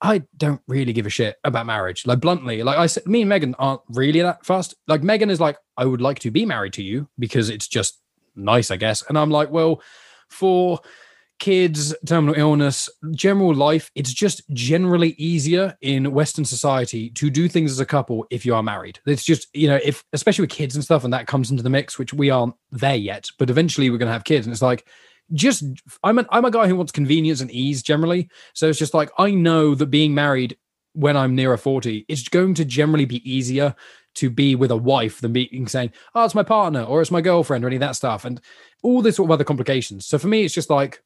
I don't really give a shit about marriage. Like, bluntly, like I said, me and Megan aren't really that fast. Like, Megan is like, I would like to be married to you because it's just nice, I guess. And I'm like, well, for kids, terminal illness, general life, it's just generally easier in Western society to do things as a couple if you are married. It's just, you know, if especially with kids and stuff, and that comes into the mix, which we aren't there yet, but eventually we're gonna have kids. And it's like, just I'm a, I'm a guy who wants convenience and ease generally. So it's just like I know that being married when I'm nearer 40, it's going to generally be easier to be with a wife than being saying, oh, it's my partner or it's my girlfriend or any of that stuff. And all this sort of other complications. So for me, it's just like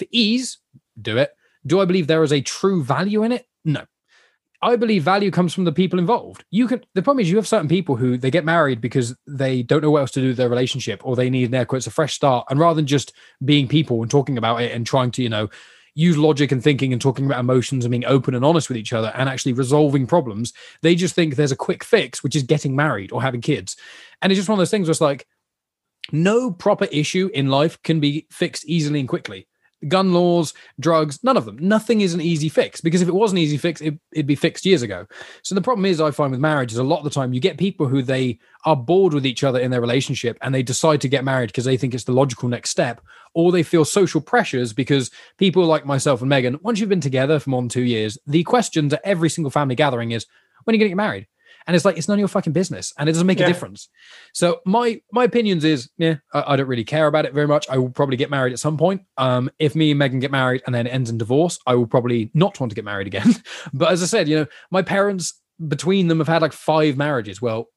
for ease, do it. Do I believe there is a true value in it? No. I believe value comes from the people involved. You can the problem is you have certain people who they get married because they don't know what else to do with their relationship or they need in air quotes a fresh start. And rather than just being people and talking about it and trying to, you know, use logic and thinking and talking about emotions and being open and honest with each other and actually resolving problems, they just think there's a quick fix, which is getting married or having kids. And it's just one of those things where it's like no proper issue in life can be fixed easily and quickly gun laws, drugs, none of them. Nothing is an easy fix because if it was an easy fix, it, would be fixed years ago. So the problem is, I find with marriage is a lot of the time you get people who they are bored with each other in their relationship and they decide to get married because they think it's the logical next step, or they feel social pressures because people like myself and Megan, once you've been together for more than two years, the questions at every single family gathering is, when are you going to get married? And it's like it's none of your fucking business and it doesn't make yeah. a difference. So my my opinions is yeah I, I, don't really care about it very much. I will probably get married at some point. Um if me and megan get married and then it ends in divorce i will probably not want to get married again. But as i said you know my parents between them have had like five marriages. Well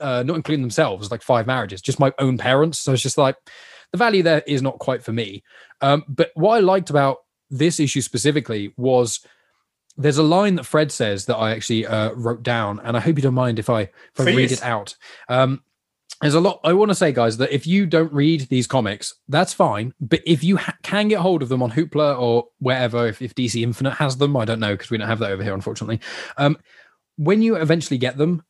uh not including themselves like five marriages just my own parents. So it's just like the value there is not quite for me. Um but what i liked about this issue specifically was there's a line that Fred says that I actually uh, wrote down, and I hope you don't mind if I if I read it out. Um, there's a lot i want to say guys that if you don't read these comics that's fine but if you ha- can get hold of them on hoopla or wherever if, if dc infinite has them i don't know because we don't have that over here unfortunately um, when you eventually get them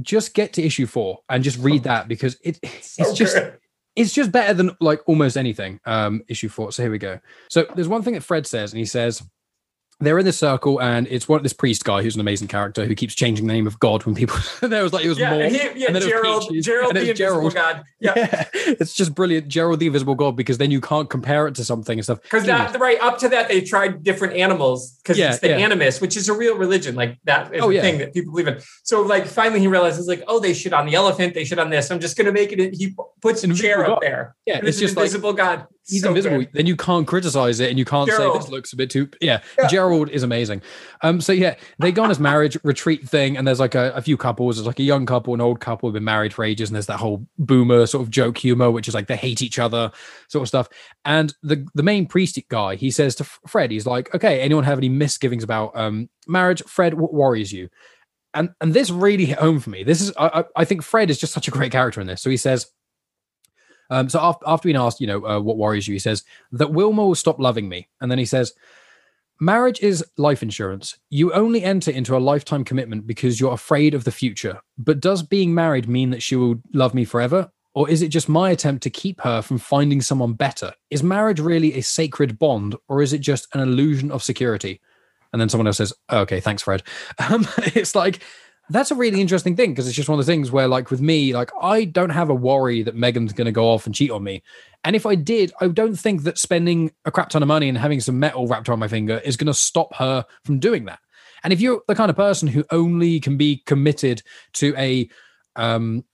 just get to issue four and just read that because it So it's just good. it's just better than like almost anything um issue four so here we go so there's one thing that fred says and he says they're in this circle and it's one this priest guy who's an amazing character who keeps changing the name of god when people there was like it was yeah, more and he, yeah, and then it was Gerald, Peaches, Gerald, and the it was invisible Gerald. god. Yeah, yeah. it's just brilliant gerald the invisible god because then you can't compare it to something and stuff because that right up to that they tried different animals because Yeah, it's the yeah. animism, which is a real religion. Like that is Oh, yeah. thing that people believe in. So like finally he realizes like, oh, they shit on the elephant, they shit on this. I'm just gonna make it. He puts chair up God. there. yeah it's an just like invisible god. He's So invisible. good. then you can't criticize it and you can't say this looks a bit too yeah. Yeah. gerald is amazing. Um so yeah they go on this marriage retreat thing and there's like a, a few couples. There's like a young couple an old couple who've been married for ages and there's that whole boomer sort of joke humor which is like they hate each other sort of stuff. And the the main priest guy he says to fred he's like okay anyone have any misgivings about um marriage? Fred what worries you? And and this really hit home for me. This is i I think fred is just such a great character in this. So he says um, so after, after being asked, you know, uh, what worries you, he says that Wilma will stop loving me. And then he says, marriage is life insurance. You only enter into a lifetime commitment because you're afraid of the future. But does being married mean that she will love me forever? Or is it just my attempt to keep her from finding someone better? Is marriage really a sacred bond, or is it just an illusion of security? And then someone else says, oh, "Okay, thanks, Fred." Um, it's like that's a really interesting thing because it's just one of the things where, like, with me, like, I don't have a worry that Megan's going to go off and cheat on me. And if I did, I don't think that spending a crap ton of money and having some metal wrapped around my finger is going to stop her from doing that. And if you're the kind of person who only can be committed to a um,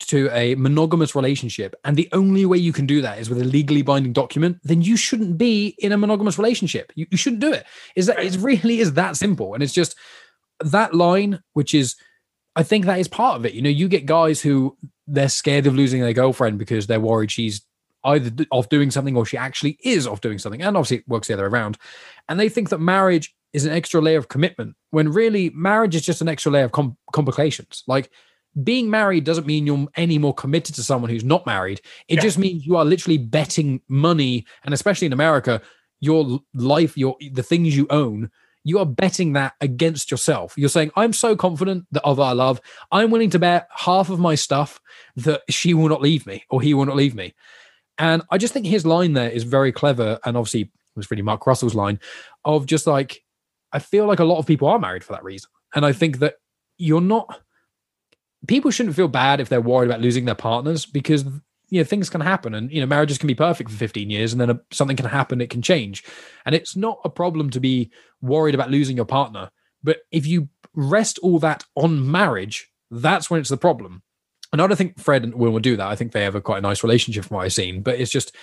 to a monogamous relationship, and the only way you can do that is with a legally binding document, then you shouldn't be in a monogamous relationship. You, you shouldn't do it. Is that it really is that simple? And it's just that line, which is I think that is part of it. You know, you get guys who they're scared of losing their girlfriend because they're worried she's either off doing something or she actually is off doing something. And obviously it works the other way around. And they think that marriage is an extra layer of commitment when really marriage is just an extra layer of com- complications. Like being married doesn't mean you're any more committed to someone who's not married. It Yeah. just means you are literally betting money, and especially in America, your life, your the things you own, you are betting that against yourself. You're saying, I'm so confident that of our love, I'm willing to bet half of my stuff that she will not leave me or he will not leave me. And I just think his line there is very clever. And obviously, it was really Mark Russell's line of just like, I feel like a lot of people are married for that reason. And I think that you're not, people shouldn't feel bad if they're worried about losing their partners because, you know, things can happen and, you know, marriages can be perfect for 15 years and then a, something can happen, it can change. And it's not a problem to be worried about losing your partner. But if you rest all that on marriage, that's when it's the problem. And I don't think Fred and Wilma do that. I think they have a quite a nice relationship from what I've seen. But it's just,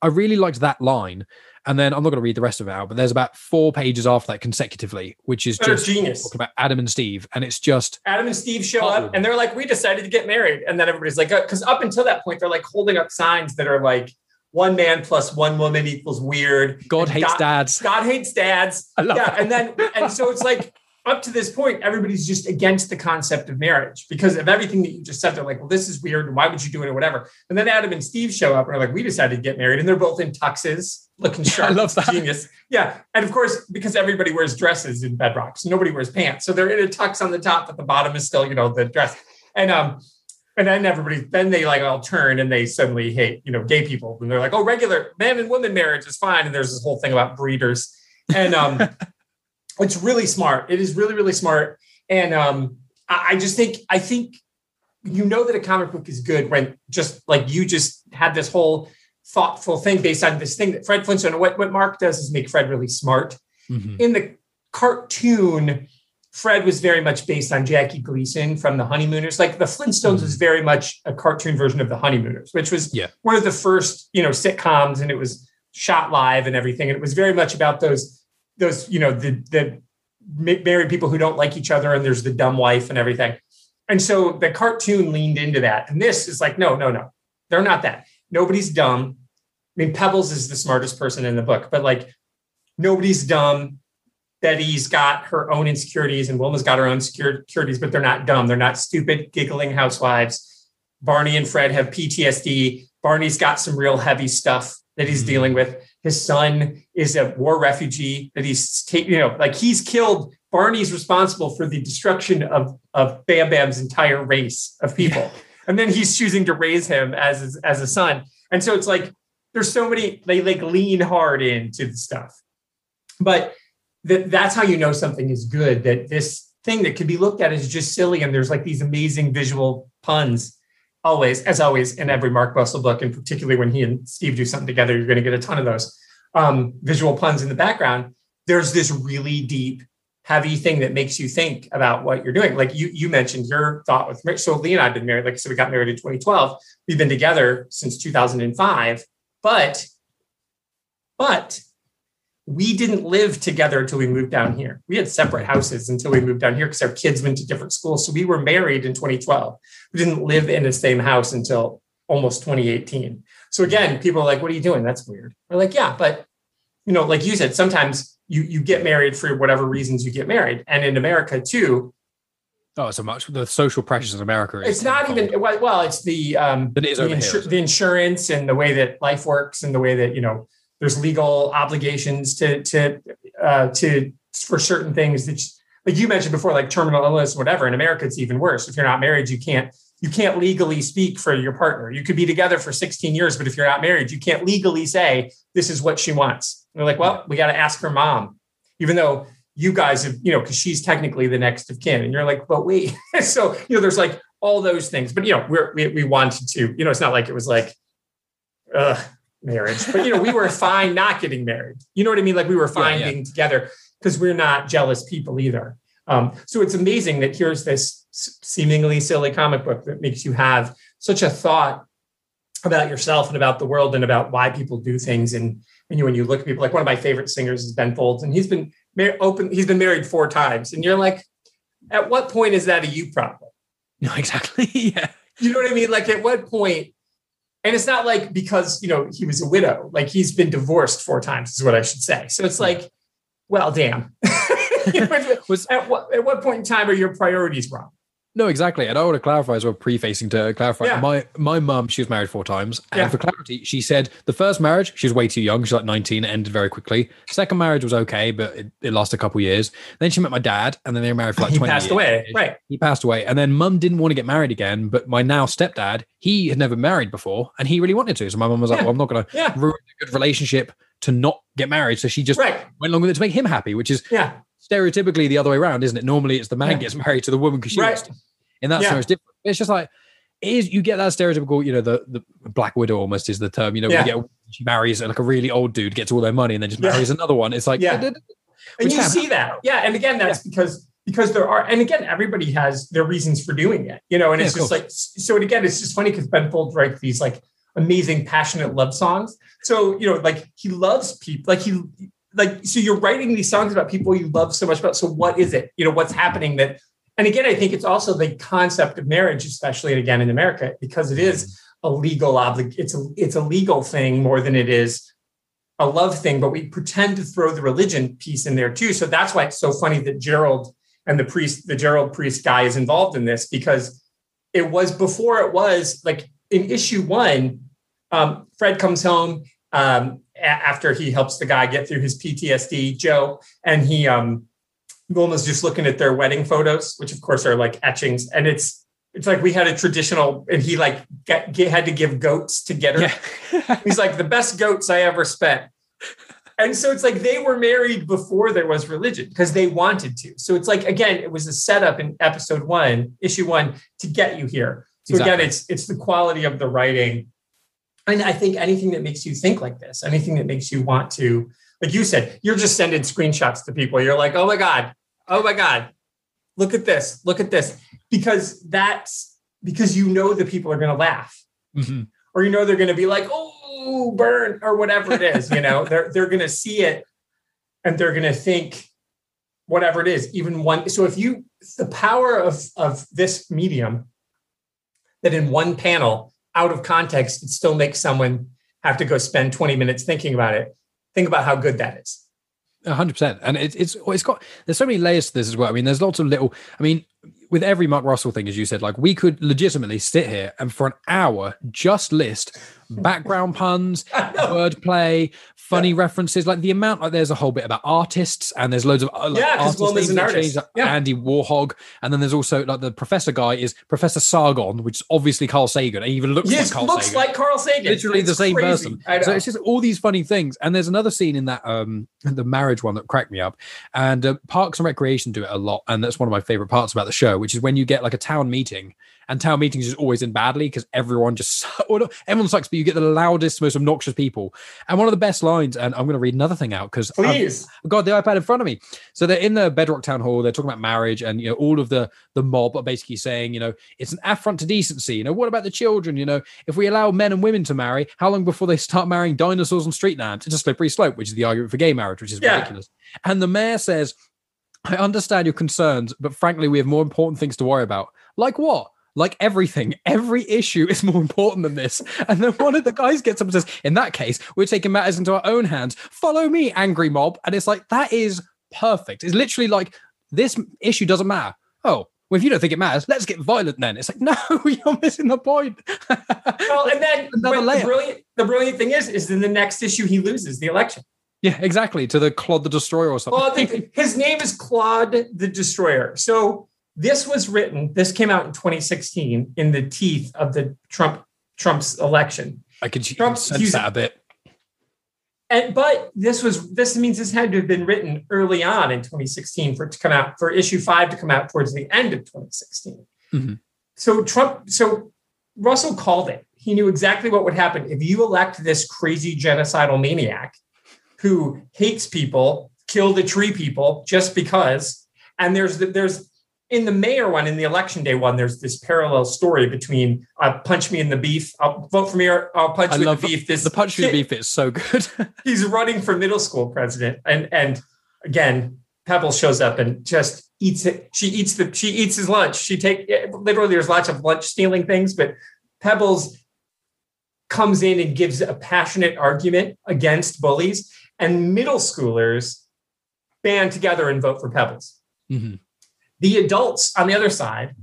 I really liked that line. And then I'm not going to read the rest of it out, but there's about four pages after that consecutively, which is just genius. talking about Adam and Steve. And it's just, Adam and Steve show up and they're like, we decided to get married. And then everybody's like, uh, because up until that point, they're like holding up signs that are like, one man plus one woman equals weird. God And hates dads. God hates dads. I love yeah. that. And then, and so it's like, up to this point, everybody's just against the concept of marriage because of everything that you just said. They're like, well, this is weird. And why would you do it or whatever? And then Adam and Steve show up and are like, we decided to get married. And they're both in tuxes, looking sharp. I love that. Genius. Yeah. And of course, because everybody wears dresses in Bedrock, so nobody wears pants. So they're in a tux on the top, but the bottom is still, you know, the dress. And um, and then everybody, then they like all turn and they suddenly hate, you know, gay people. And they're like, oh, regular man and woman marriage is fine. And there's this whole thing about breeders. And um, it's really smart. It is really, really smart. And um, I, I just think, I think you know that a comic book is good when just like you just had this whole thoughtful thing based on this thing that Fred Flintstone, what, what Mark does is make Fred really smart. Mhm. In the cartoon, Fred was very much based on Jackie Gleason from the Honeymooners. Like the Flintstones was very much a cartoon version of the Honeymooners, which was Yeah. one of the first, you know, sitcoms, and it was shot live and everything. And it was very much about those, those, you know, the the married people who don't like each other, and there's the dumb wife and everything. And so the cartoon leaned into that. And this is like, no, no, no, they're not that. Nobody's dumb. I mean, Pebbles is the smartest person in the book, but like nobody's dumb. Betty's got her own insecurities and Wilma's got her own insecurities, but they're not dumb. They're not stupid, giggling housewives. Barney and Fred have PTSD. Barney's got some real heavy stuff that he's mm-hmm. dealing with. His son is a war refugee that he's taking, you know, like he's killed. Barney's responsible for the destruction of, of Bam Bam's entire race of people. And then he's choosing to raise him as, as a son. And so it's like, there's so many, they like lean hard into the stuff. But that that's how you know something is good, that this thing that could be looked at as just silly. And there's like these amazing visual puns always, as always, in every Mark Russell book, and particularly when he and Steve do something together, you're going to get a ton of those um, visual puns in the background. There's this really deep, heavy thing that makes you think about what you're doing. Like you, you mentioned your thought with marriage. So Lee and I have been married. Like I said, we got married in 2012. We've been together since 2005, but, but we didn't live together until we moved down here. We had separate houses until we moved down here because our kids went to different schools. So we were married in 2012. We didn't live in the same house until almost 2018. So again, people are like, "What are you doing? That's weird." We're like, "Yeah, but you know, like you said, sometimes you you get married for whatever reasons you get married, and in America too, Oh, so much the social pressures in America. Is it's not even well, well, it's the um it is the, the insurance and the way that life works and the way that you know there's legal obligations to to uh, to for certain things that you, like you mentioned before, like terminal illness, whatever. In America, it's even worse. If you're not married, you can't you can't legally speak for your partner. You could be together for 16 years, but if you're not married, you can't legally say this is what she wants. And they're like, well, we got to ask her mom, even though you guys have, you know, because she's technically the next of kin. And you're like, but wait. so, you know, there's like all those things. But, you know, we're, we, we wanted to, you know, it's not like it was like, uh, marriage. But, you know, we were fine not getting married. You know what I mean? Like we were fine yeah. being together because we're not jealous people either. Um, so it's amazing that here's this seemingly silly comic book that makes you have such a thought about yourself and about the world and about why people do things. And when you when you look at people, like one of my favorite singers is Ben Folds, and he's been mar- open. He's been married four times, and you're like, at what point is that a you problem? No, exactly. yeah. You know what I mean? Like at what point? And it's not like because you know he was a widow. Like he's been divorced four times is what I should say. So it's like, well, damn. You know, Was at what at what point in time are your priorities wrong? No, exactly. And I want to clarify as well, prefacing to clarify. Yeah. My my mum, she was married four times, and Yeah. for clarity, she said the first marriage she was way too young. She's like nineteen, ended very quickly. Second marriage was okay, but it, it lasted a couple years. Then she met my dad, and then they were married for like he twenty. passed years. away, right? He passed away, and then mum didn't want to get married again. But my now stepdad, he had never married before, and he really wanted to. So my mum was like, Yeah. "Well, I'm not going to Yeah, ruin a good relationship to not get married." So she just right. went along with it to make him happy, which is Yeah, stereotypically the other way around, isn't it? Normally, it's the man Yeah. gets married to the woman because she Right. wants to. In that Yeah. sense, it's different. It's just like it is. You get that stereotypical, you know, the the black widow almost is the term. You know, Yeah. you get she marries like a really old dude, gets all their money, and then just Yeah. marries another one. It's like Yeah. "Da, da, da." and you see that yeah and again that's because because there are and again everybody has their reasons for doing it you know and it's just like so and again it's just funny because ben folds writes these like amazing passionate love songs so you know like he loves people like he like so you're writing these songs about people you love so much about so what is it you know what's happening that and again i think it's also the concept of marriage especially again in america because it is a legal oblig it's a it's a legal thing more than it is a love thing, but we pretend to throw the religion piece in there too. So that's why it's so funny that Gerald and the priest, the Gerald priest guy is involved in this because it was before it was like in issue one, um, Fred comes home um, after he helps the guy get through his PTSD, Joe, and he um, Wilma's just looking at their wedding photos, which of course are like etchings, and it's it's like we had a traditional, and he like get, get, had to give goats to get her. Yeah. He's like the best goats I ever spent. And so it's like they were married before there was religion because they wanted to. So it's like again, it was a setup in episode one, issue one, to get you here. So again, it's it's the quality of the writing. And I think anything that makes you think like this, anything that makes you want to, like you said, you're just sending screenshots to people. You're like, oh my God, oh my God, look at this, look at this. Because that's because you know the people are gonna laugh Mhm. or you know they're going to be like, "Oh, burn," or whatever it is. You know, they're they're going to see it and they're going to think whatever it is. Even one. So if you the power of of this medium that in one panel out of context it still makes someone have to go spend 20 minutes thinking about it think about how good that is A hundred percent, and it's it's it's got there's so many layers to this as well. I mean, there's lots of little. I mean, with every Mark Russell thing, as you said, like we could legitimately sit here and for an hour just list background puns, wordplay, funny references. Like the amount, like there's a whole bit about artists, and there's loads of uh, like, Yeah, 'cause artists Wilma's names an artist. like Yeah. Andy Warhog, and then there's also like the professor guy is Professor Sargon, which is obviously Carl Sagan. He even looks Yes, like Carl looks Sagan like Carl Sagan. literally the same crazy. person. So it's just all these funny things. And there's another scene in that um the marriage one that cracked me up. And uh, Parks and Recreation do it a lot, and that's one of my favorite parts about the show, which is when you get like a town meeting. And town meetings is always in badly because everyone just everyone sucks, but you get the loudest, most obnoxious people. And one of the best lines, and I'm going to read another thing out because Please. I've got the iPad in front of me. So they're in the Bedrock Town Hall. They're talking about marriage, and you know, all of the the mob are basically saying, you know, it's an affront to decency. You know, what about the children? You know, if we allow men and women to marry, how long before they start marrying dinosaurs on street land? It's a slippery slope, which is the argument for gay marriage, which is Yeah. ridiculous. And the mayor says, I understand your concerns, but frankly, we have more important things to worry about. Like what? Like everything, every issue is more important than this. And then one of the guys gets up and says, In that case, we're taking matters into our own hands. Follow me, angry mob. And it's like, that is perfect. It's literally like, this issue doesn't matter. Oh, well, if you don't think it matters, let's get violent then. It's like, no, you're missing the point. Well, and then the brilliant the brilliant thing is, is in the next issue he loses the election. yeah, exactly. To the Claude the Destroyer or something. Well, his name is Claude the Destroyer. So this was written. This came out in 2016 in the teeth of the Trump Trump's election. I could Trump- sense he's- that a bit. And but this was this means this had to have been written early on in 2016 for it to come out for issue five to come out towards the end of 2016. Mhm. So Trump, so Russell called it. He knew exactly what would happen if you elect this crazy genocidal maniac who hates people, kill the tree people just because. And there's the, there's in the mayor one, in the election day one, there's this parallel story between uh, punch me in the beef, I'll vote for me, or I'll punch I you in the beef. This The punch me in the beef is so good. he's running for middle school president and and again pebbles shows up and just eats it she eats the she eats his lunch she take literally there's lots of lunch stealing things but pebbles comes in and gives a passionate argument against bullies and middle schoolers band together and vote for pebbles Mhm. The adults on the other side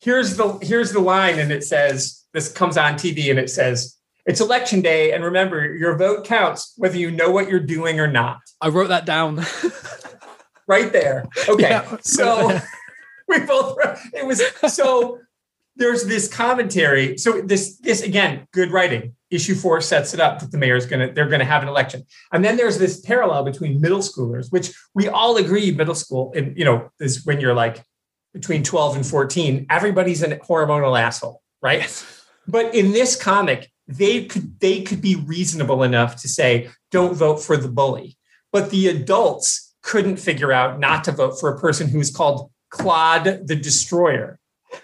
here's the here's the line and it says this comes on tv and it says it's election day and remember your vote counts whether you know what you're doing or not I wrote that down. right there okay Yeah. so we both it was so there's this commentary so this this again good writing issue four sets it up that the mayor's gonna they're gonna have an election. And then there's this parallel between middle schoolers which we all agree middle school and you know is when you're like between 12 and 14 everybody's a hormonal asshole right? But in this comic they could they could be reasonable enough to say don't vote for the bully. But the adults couldn't figure out not to vote for a person who's called Claude the Destroyer.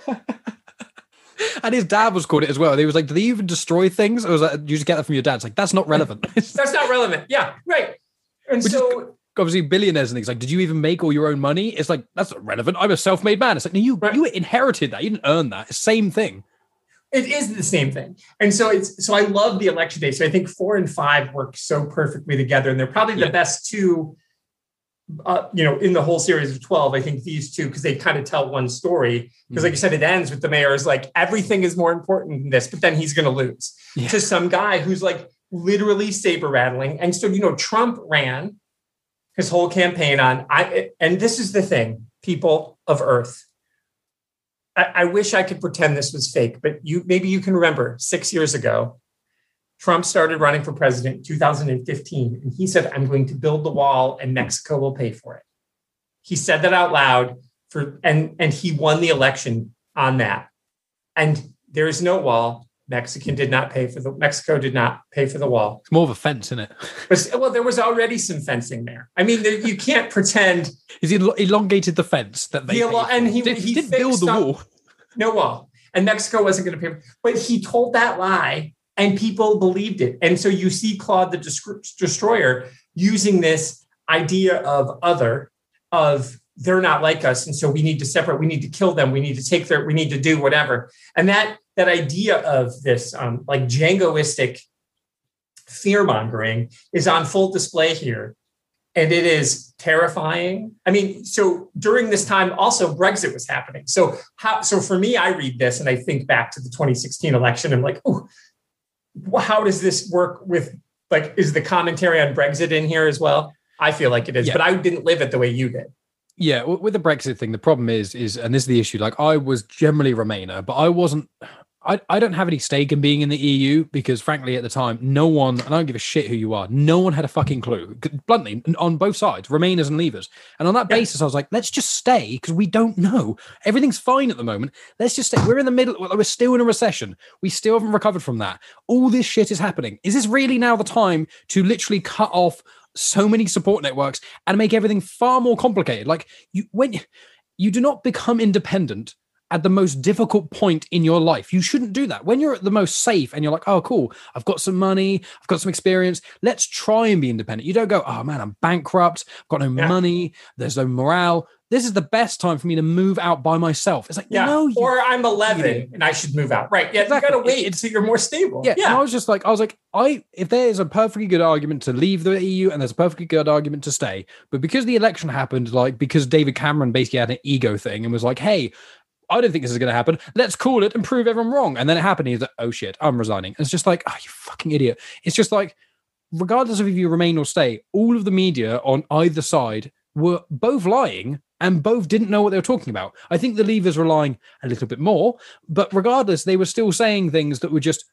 and his dad was called it as well. He was like, "Do they even destroy things?" Or was that you just get that from your dad? It's like that's not relevant. That's not relevant. Yeah, right. And Which is so Obviously, billionaires and things like, did you even make all your own money? It's like that's not relevant. I'm a self-made man. It's like no, you Right. you inherited that. You didn't earn that. Same thing. it is the same thing. And so it's so I love the election day. So I think four and five work so perfectly together, and they're probably the Yeah. best two. Uh, you know, in the whole series of twelve, I think these two because they kind of tell one story. Because, like you said, it ends with the mayor is like everything is more important than this, but then he's going to lose Yeah. to some guy who's like literally saber rattling. And so, you know, Trump ran his whole campaign on I. And this is the thing, people of Earth. I, I wish I could pretend this was fake, but you maybe you can remember six years ago, Trump started running for president in 2015, and he said, "I'm going to build the wall, and Mexico will pay for it." He said that out loud for and and he won the election on that. And there is no wall. Mexican did not pay for the Mexico did not pay for the wall. It's more of a fence, isn't it? But well, there was already some fencing there. I mean, there, you can't pretend He's el- elongated the fence that they He and he- did, he didn't build the up- wall. no wall. And Mexico wasn't going to pay. For it. But he told that lie and people believed it. And so you see Claude the Destroyer using this idea of other, of they're not like us. And so we need to separate, we need to kill them, we need to take their, we need to do whatever. And that that idea of this um, like jingoistic fear mongering is on full display here. and it is terrifying. I mean, so during this time, also Brexit was happening. So how? So for me, I read this and I think back to the 2016 election. I'm like, oh, how does this work with like? Is the commentary on Brexit in here as well? I feel like it is, Yeah. but I didn't live it the way you did. Yeah, with the Brexit thing, the problem is, is, and this is the issue. Like, I was generally Remainer, but I wasn't. I, I don't have any stake in being in the EU because, frankly, at the time, no one, and I don't give a shit who you are, no one had a fucking clue. Bluntly, on both sides, Remainers and Leavers. And on that Yeah. basis, I was like, let's just stay because we don't know. Everything's fine at the moment. Let's just stay. We're in the middle. We're still in a recession. We still haven't recovered from that. All this shit is happening. Is this really now the time to literally cut off so many support networks and make everything far more complicated? Like you, when you do not become independent at the most difficult point in your life. You shouldn't do that. When you're at the most safe and you're like, oh, cool, I've got some money, I've got some experience, let's try and be independent. You don't go, oh man, I'm bankrupt, I've got no Yeah. money, there's no morale. This is the best time for me to move out by myself. It's like, Yeah. no, you or I'm 11 idiot. and I should move out. Right. Yeah. Exactly. You got to wait until you're more stable. yeah, Yeah. And I was just like, I was like, I if there is a perfectly good argument to leave the EU and there's a perfectly good argument to stay, but because the election happened, like because David Cameron basically had an ego thing and was like, hey, I don't think this is going to happen. Let's call it and prove everyone wrong. And then it happened. He's like, oh shit, I'm resigning. And it's just like, oh, you fucking idiot. It's just like, regardless of if you remain or stay, all of the media on either side were both lying and both didn't know what they were talking about. I think the Leavers were lying a little bit more, but regardless, they were still saying things that were just.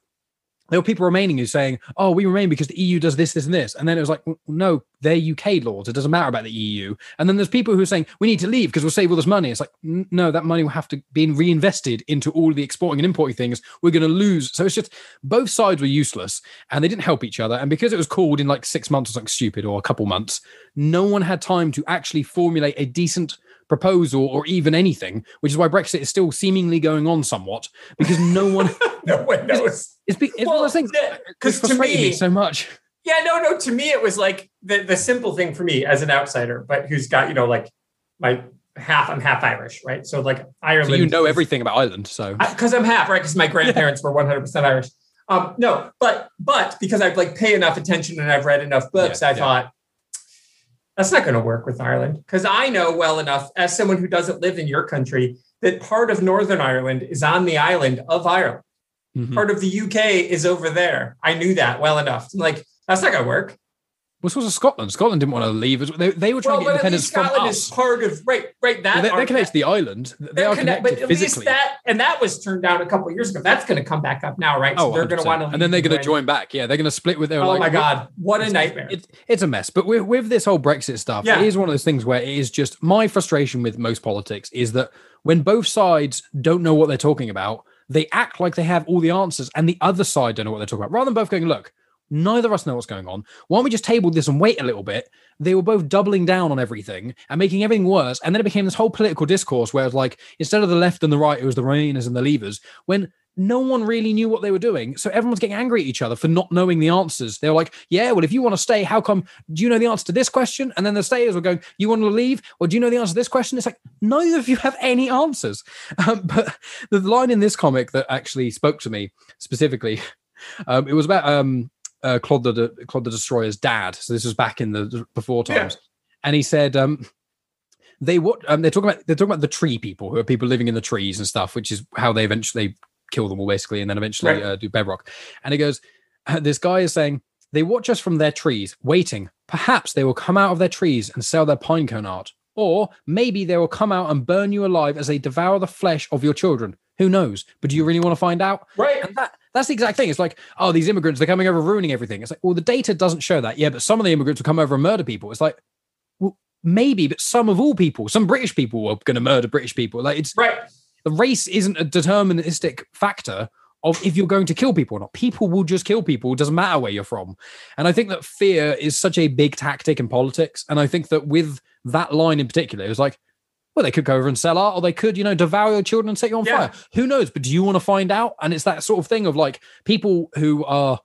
There were people remaining who saying, "Oh, we remain because the EU does this, this, and this," and then it was like, "Well, "No, they're UK laws. It doesn't matter about the EU." And then there's people who are saying, "We need to leave because we'll save all this money." It's like, no, that money will have to be reinvested into all the exporting and importing things. We're going to lose. So it's just both sides were useless, and they didn't help each other. And because it was called in like six months or something stupid, or a couple months, no one had time to actually formulate a decent proposal or even anything, which is why Brexit is still seemingly going on somewhat because no one. no one knows. It's, be, it's one of those things. Because It's to me me, so much. yeah, no, no. To me, it was like the, the simple thing for me as an outsider, but who's got, you know, like my half, I'm half Irish, right? So like Ireland. So you know everything about Ireland, so because I'm half, right? Because my grandparents were 100% Irish. Um, no, but but because I've like pay enough attention and I've read enough books, Yeah, I yeah. thought that's not going to work with Ireland because I know well enough as someone who doesn't live in your country that part of Northern Ireland is on the island of Ireland. Mhm. Part of the UK is over there. I knew that well enough. Like, that's not to work. What's also Scotland? Scotland didn't want to leave. They, they were trying Well, to get independence least from Scotland us. is part of right, right. That Well, they're, they're connected to the island. They they're are connect- connected but at least physically. that and that was turned down a couple of years ago. That's going to come back up now, right? oh, they're going to 100%. want to, and then they're going to join back. Yeah, they're going to split with their. Oh like, my god, what a nightmare! It's it's a mess. But with, with this whole Brexit stuff, Yeah. it is one of those things where it is just my frustration with most politics is that when both sides don't know what they're talking about, they act like they have all the answers, and the other side don't know what they're talking about. Rather than both going, look, neither of us know what's going on. Why don't we just table this and wait a little bit? They were both doubling down on everything and making everything worse. And then it became this whole political discourse where it's like instead of the left and the right, it was the Remainers and the Leavers. When no one really knew what they were doing. So everyone's getting angry at each other for not knowing the answers. They were like, yeah, well, if you want to stay, how come? Do you know the answer to this question? And then the stayers were going, you want to leave? Or do you know the answer to this question? It's like, neither of you have any answers. Um, but the line in this comic that actually spoke to me specifically, um, it was about um, uh, Claude, the, Claude the Destroyer's dad. So this was back in the before Yeah. times. And he said, um, they what um, they're talking about they're talking about the tree people who are people living in the trees and stuff, which is how they eventually kill them all basically, and then eventually Right. uh, do bedrock. And he goes, uh, this guy is saying they watch us from their trees, waiting. Perhaps they will come out of their trees and sell their pine cone art, or maybe they will come out and burn you alive as they devour the flesh of your children. Who knows? But do you really want to find out? right. And that that's the exact thing. It's like, oh, these immigrants, they're coming over ruining everything. It's like, well, the data doesn't show that. Yeah, but some of the immigrants will come over and murder people. It's like, well, maybe, but some of all people, some British people are going to murder British people. Like it's Right. The race isn't a deterministic factor of if you're going to kill people or not. People will just kill people. It doesn't matter where you're from. And I think that fear is such a big tactic in politics. And I think that with that line in particular, it was like, well, they could go over and sell art, or they could, you know, devour your children and set you on Yeah. fire. Who knows? But do you want to find out? And it's that sort of thing of like people who are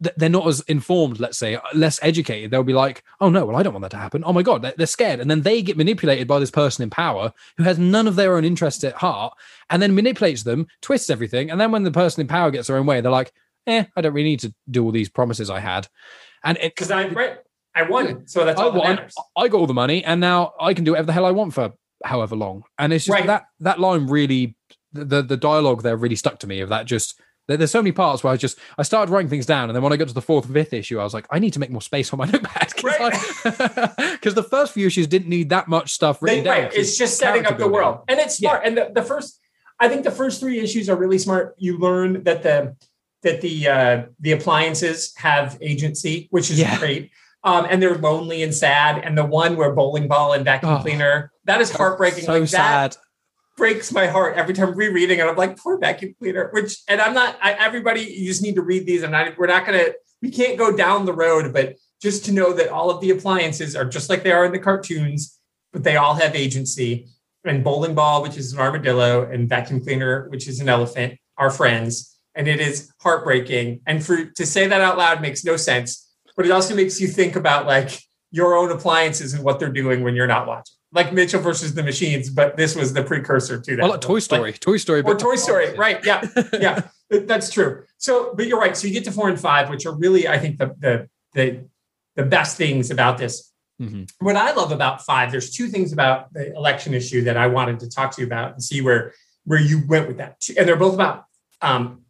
they're not as informed, let's say, less educated. They'll be like, "Oh no, well, I don't want that to happen." Oh my god, they're, scared, and then they get manipulated by this person in power who has none of their own interests at heart, and then manipulates them, twists everything, and then when the person in power gets their own way, they're like, "Eh, I don't really need to do all these promises I had." And it, Because I right. I won. So that's I all that won. matters. I got all the money, and now I can do whatever the hell I want for however long. And it's just Right. that that line really, the, the dialogue there really stuck to me. Of that, just there, there's so many parts where I just I started writing things down, and then when I got to the fourth, fifth issue, I was like, I need to make more space on my notepad because the first few issues didn't need that much stuff written They- down. right. It's just setting up the world. And it's Yeah. smart. And the, the first I think the first three issues are really smart. You learn that the that the uh the appliances have agency, which is Yeah. great. Um, and they're lonely and sad. And the one where bowling ball and vacuum Oh. cleaner, that is heartbreaking. So like that sad. Breaks my heart every time rereading it. I'm like, poor vacuum cleaner. Which, and I'm not. I, everybody, you just need to read these. Not. We're not gonna. We can't go down the road, but just to know that all of the appliances are just like they are in the cartoons, but they all have agency. And bowling ball, which is an armadillo, and vacuum cleaner, which is an elephant, are friends. And it is heartbreaking. And for to say that out loud makes no sense, but it also makes you think about like your own appliances and what they're doing when you're not watching. Like Mitchell versus the Machines, but this was the precursor to that. Well, like Toy Story, Toy Story, or but Toy Story, right? Yeah, yeah, that's true. So, but you're right. So you get to four and five, which are really, I think, the the the, the best things about this. Mhm. What I love about five, there's two things about the election issue that I wanted to talk to you about and see where where you went with that. And they're both about um,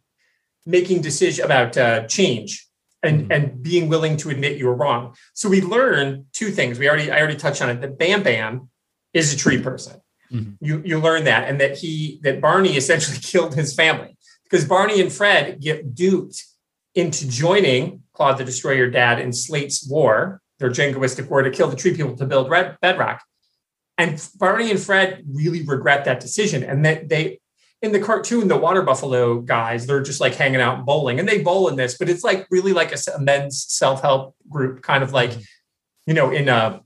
making decision about uh, change and Mhm. and being willing to admit you were wrong. So we learn two things. We already I already touched on it. That Bam Bam is a tree person. Mhm. You you learn that, and that he that Barney essentially killed his family because Barney and Fred get duped into joining Claude the Destroyer Dad in Slate's war, their jingoistic war to kill the tree people to build red bedrock. And Barney and Fred really regret that decision, and that they in the cartoon, the water buffalo guys, they're just like hanging out and bowling, and they bowl in this, but it's like really like a, a men's self help group, kind of like, you know, in uh,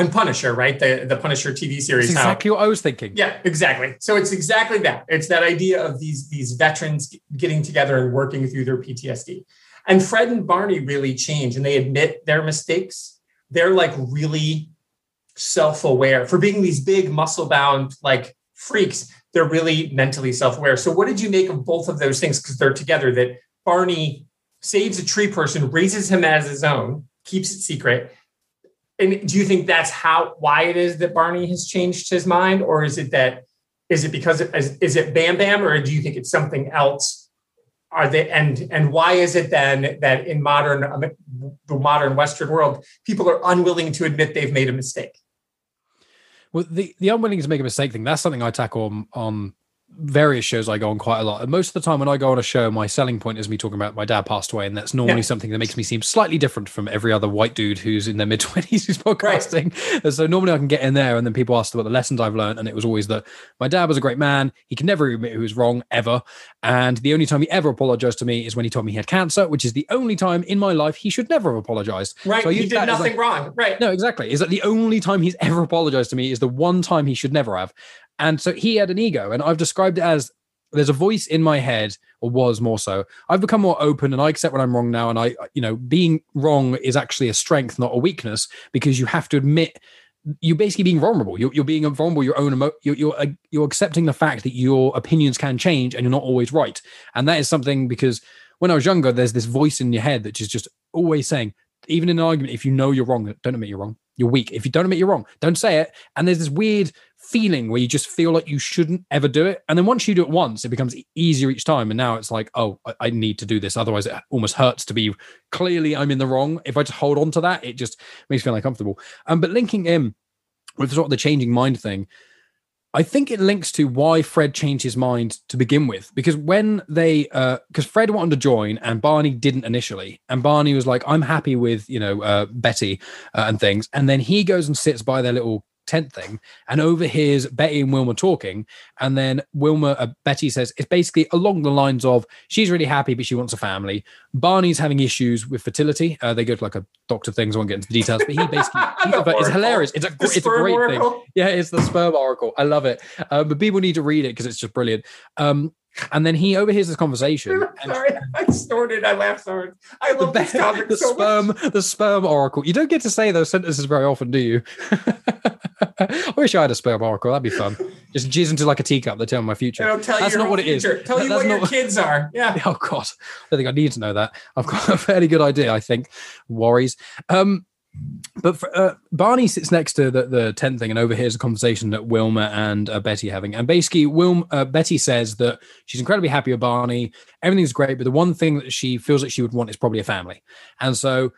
in Punisher, right? The the Punisher TV series. That's how- exactly what I was thinking. yeah, exactly. So it's exactly that. It's that idea of these these veterans getting together and working through their PTSD. And Fred and Barney really change, and they admit their mistakes. They're like really self-aware for being these big muscle-bound like freaks. They're really mentally self-aware. So what did you make of both of those things? Because they're together. That Barney saves a tree person, raises him as his own, keeps it secret. And do you think that's how why it is that Barney has changed his mind, or is it that is it because is it Bam Bam, or do you think it's something else? Are they and and why is it then that in modern um, the modern Western world, people are unwilling to admit they've made a mistake? Well, the the unwilling to make a mistake thing, that's something I tackle on, on various shows I go on quite a lot. And most of the time when I go on a show, my selling point is me talking about my dad passed away. And that's normally Yeah. something that makes me seem slightly different from every other white dude who's in their mid 20s who's podcasting. And so normally I can get in there and then people ask about the lessons I've learned. And it was always that my dad was a great man. He could never admit he was wrong ever. And the only time he ever apologized to me is when he told me he had cancer, which is the only time in my life he should never have apologized. Right? So he did nothing like, wrong. Right. no, exactly. Is that the only time he's ever apologized to me is the one time he should never have. And so he had an ego, and I've described it as there's a voice in my head, or was more so. I've become more open and I accept when I'm wrong now. And I, you know, being wrong is actually a strength, not a weakness, because you have to admit you're basically being vulnerable. You're, you're being vulnerable. Your own emo- you're, you're uh, you're accepting the fact that your opinions can change and you're not always right. And that is something because when I was younger, there's this voice in your head that is just always saying, even in an argument, if you know you're wrong, don't admit you're wrong. You're weak. If you don't admit you're wrong, don't say it. And there's this weird feeling where you just feel like you shouldn't ever do it. And then once you do it once, it becomes easier each time. And now it's like, oh, I, need to do this. Otherwise, it almost hurts to be clearly I'm in the wrong. If I just hold on to that, it just makes me feel uncomfortable. Um, but linking in with sort of the changing mind thing, I think it links to why Fred changed his mind to begin with. Because when they, because Fred wanted to join and Barney didn't initially, and Barney was like, "I'm happy with you know uh, Betty uh, and things," and then he goes and sits by their little tent thing and overhears Betty and Wilma talking, and then Wilma, uh, Betty says it's basically along the lines of she's really happy but she wants a family. Barney's having issues with fertility. Uh, they go to like a doctor things. I won't get into the details, but he basically he's a- The it's hilarious. It's a The it's a great thing. Yeah, it's the sperm oracle. I love it. Um, but people need to read it because it's just brilliant. Um, and then he overhears this conversation. and Sorry, I snorted. I laughed so hard. I the, love this be- topic the so sperm, much. the sperm oracle. You don't get to say those sentences very often, do you? I wish I had a sperm oracle. That'd be fun. Just jizz into like a teacup. They tell me my future. That's you not what it is. Tell That- you that's what your kids are. Yeah. Oh God, I think I need to know that. I've got a fairly good idea. I think worries. Um, But for, uh, Barney sits next to the, the tent thing and overhears a conversation that Wilma and uh, Betty are having. And basically, Wilma, uh, Betty says that she's incredibly happy with Barney. Everything's great, but the one thing that she feels like she would want is probably a family. And so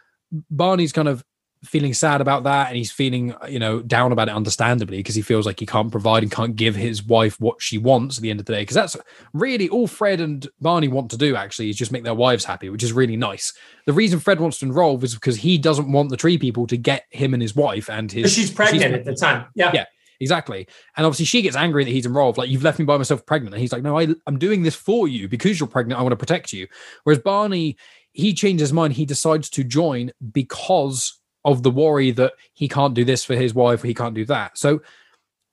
Barney's kind of feeling sad about that and he's feeling you know down about it understandably because he feels like he can't provide and can't give his wife what she wants at the end of the day because that's really all fred and barney want to do actually is just make their wives happy which is really nice. The reason fred wants to enroll is because he doesn't want the tree people to get him and his wife and his she's pregnant she's, at the time yeah. Yeah exactly. And obviously she gets angry that he's involved like you've left me by myself pregnant. And he's like no I, i'm doing this for you because you're pregnant i want to protect you. Whereas barney he changes his mind he decides to join because of the worry that he can't do this for his wife, he can't do that. So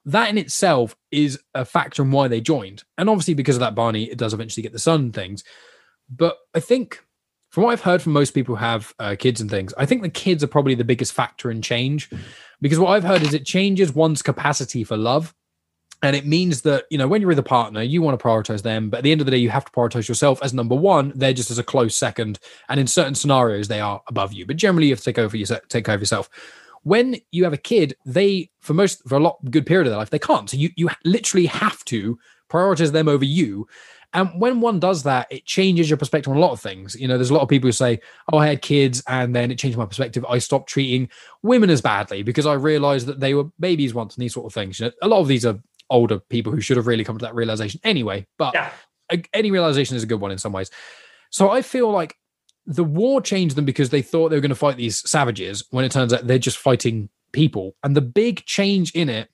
that in itself is a factor in why they joined. And obviously, because of that, Barney it does eventually get the son things. But I think, from what I've heard from most people who have uh, kids and things, I think the kids are probably the biggest factor in change. Because what I've heard is it changes one's capacity for love. And it means that, you know, when you're with a partner, you want to prioritize them. But at the end of the day, you have to prioritize yourself as number one. They're just as a close second. And in certain scenarios, they are above you. But generally, you have to take over take care of yourself. When you have a kid, they, for most, for a lot good period of their life, they can't. So you, you literally have to prioritize them over you. And when one does that, it changes your perspective on a lot of things. You know, there's a lot of people who say, Oh, I had kids and then it changed my perspective. I stopped treating women as badly because I realized that they were babies once and these sort of things. You know, a lot of these are older people who should have really come to that realization anyway. But yeah. any realization is a good one in some ways. So I feel like the war changed them because they thought they were going to fight these savages when it turns out they're just fighting people. And the big change in it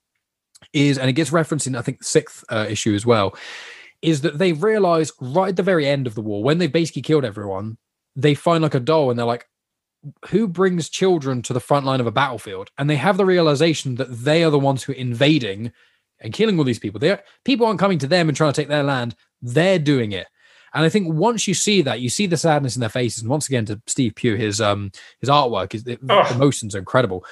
is, and it gets referenced in, I think, the sixth uh, issue as well, is that they realize right at the very end of the war, when they basically killed everyone, they find like a doll and they're like, who brings children to the front line of a battlefield? And they have the realization that they are the ones who are invading and killing all these people. They people aren't coming to them and trying to take their land. They're doing it. And I think once you see that, you see the sadness in their faces. And once again, to Steve Pugh, his um his artwork, his oh. emotions are incredible.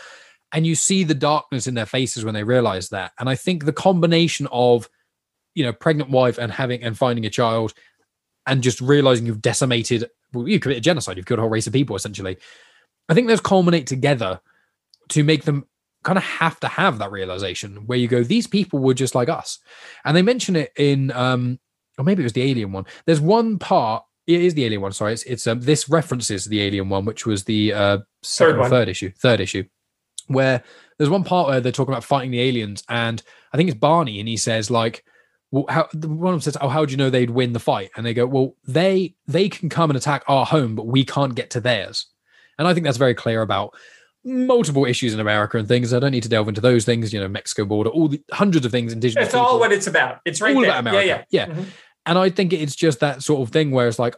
And you see the darkness in their faces when they realize that. And I think the combination of, you know, pregnant wife and having and finding a child, and just realizing you've decimated, well, you committed genocide, you've killed a whole race of people essentially. I think those culminate together to make them kind of have to have that realization where you go, these people were just like us. And they mention it in, um, or maybe it was the alien one. There's one part. It is the alien one. Sorry, it's, it's um, this references the alien one, which was the uh, second third, third issue, third issue, where there's one part where they're talking about fighting the aliens, and I think it's Barney, and he says like, well, how one of them says, "Oh, how do you know they'd win the fight?" And they go, "Well, they they can come and attack our home, but we can't get to theirs." And I think that's very clear about multiple issues in America and things. I don't need to delve into those things, you know, Mexico border, all the hundreds of things indigenous. It's all what it's about. It's right all there. About America. Yeah, yeah. yeah. Mm-hmm. And I think it's just that sort of thing where it's like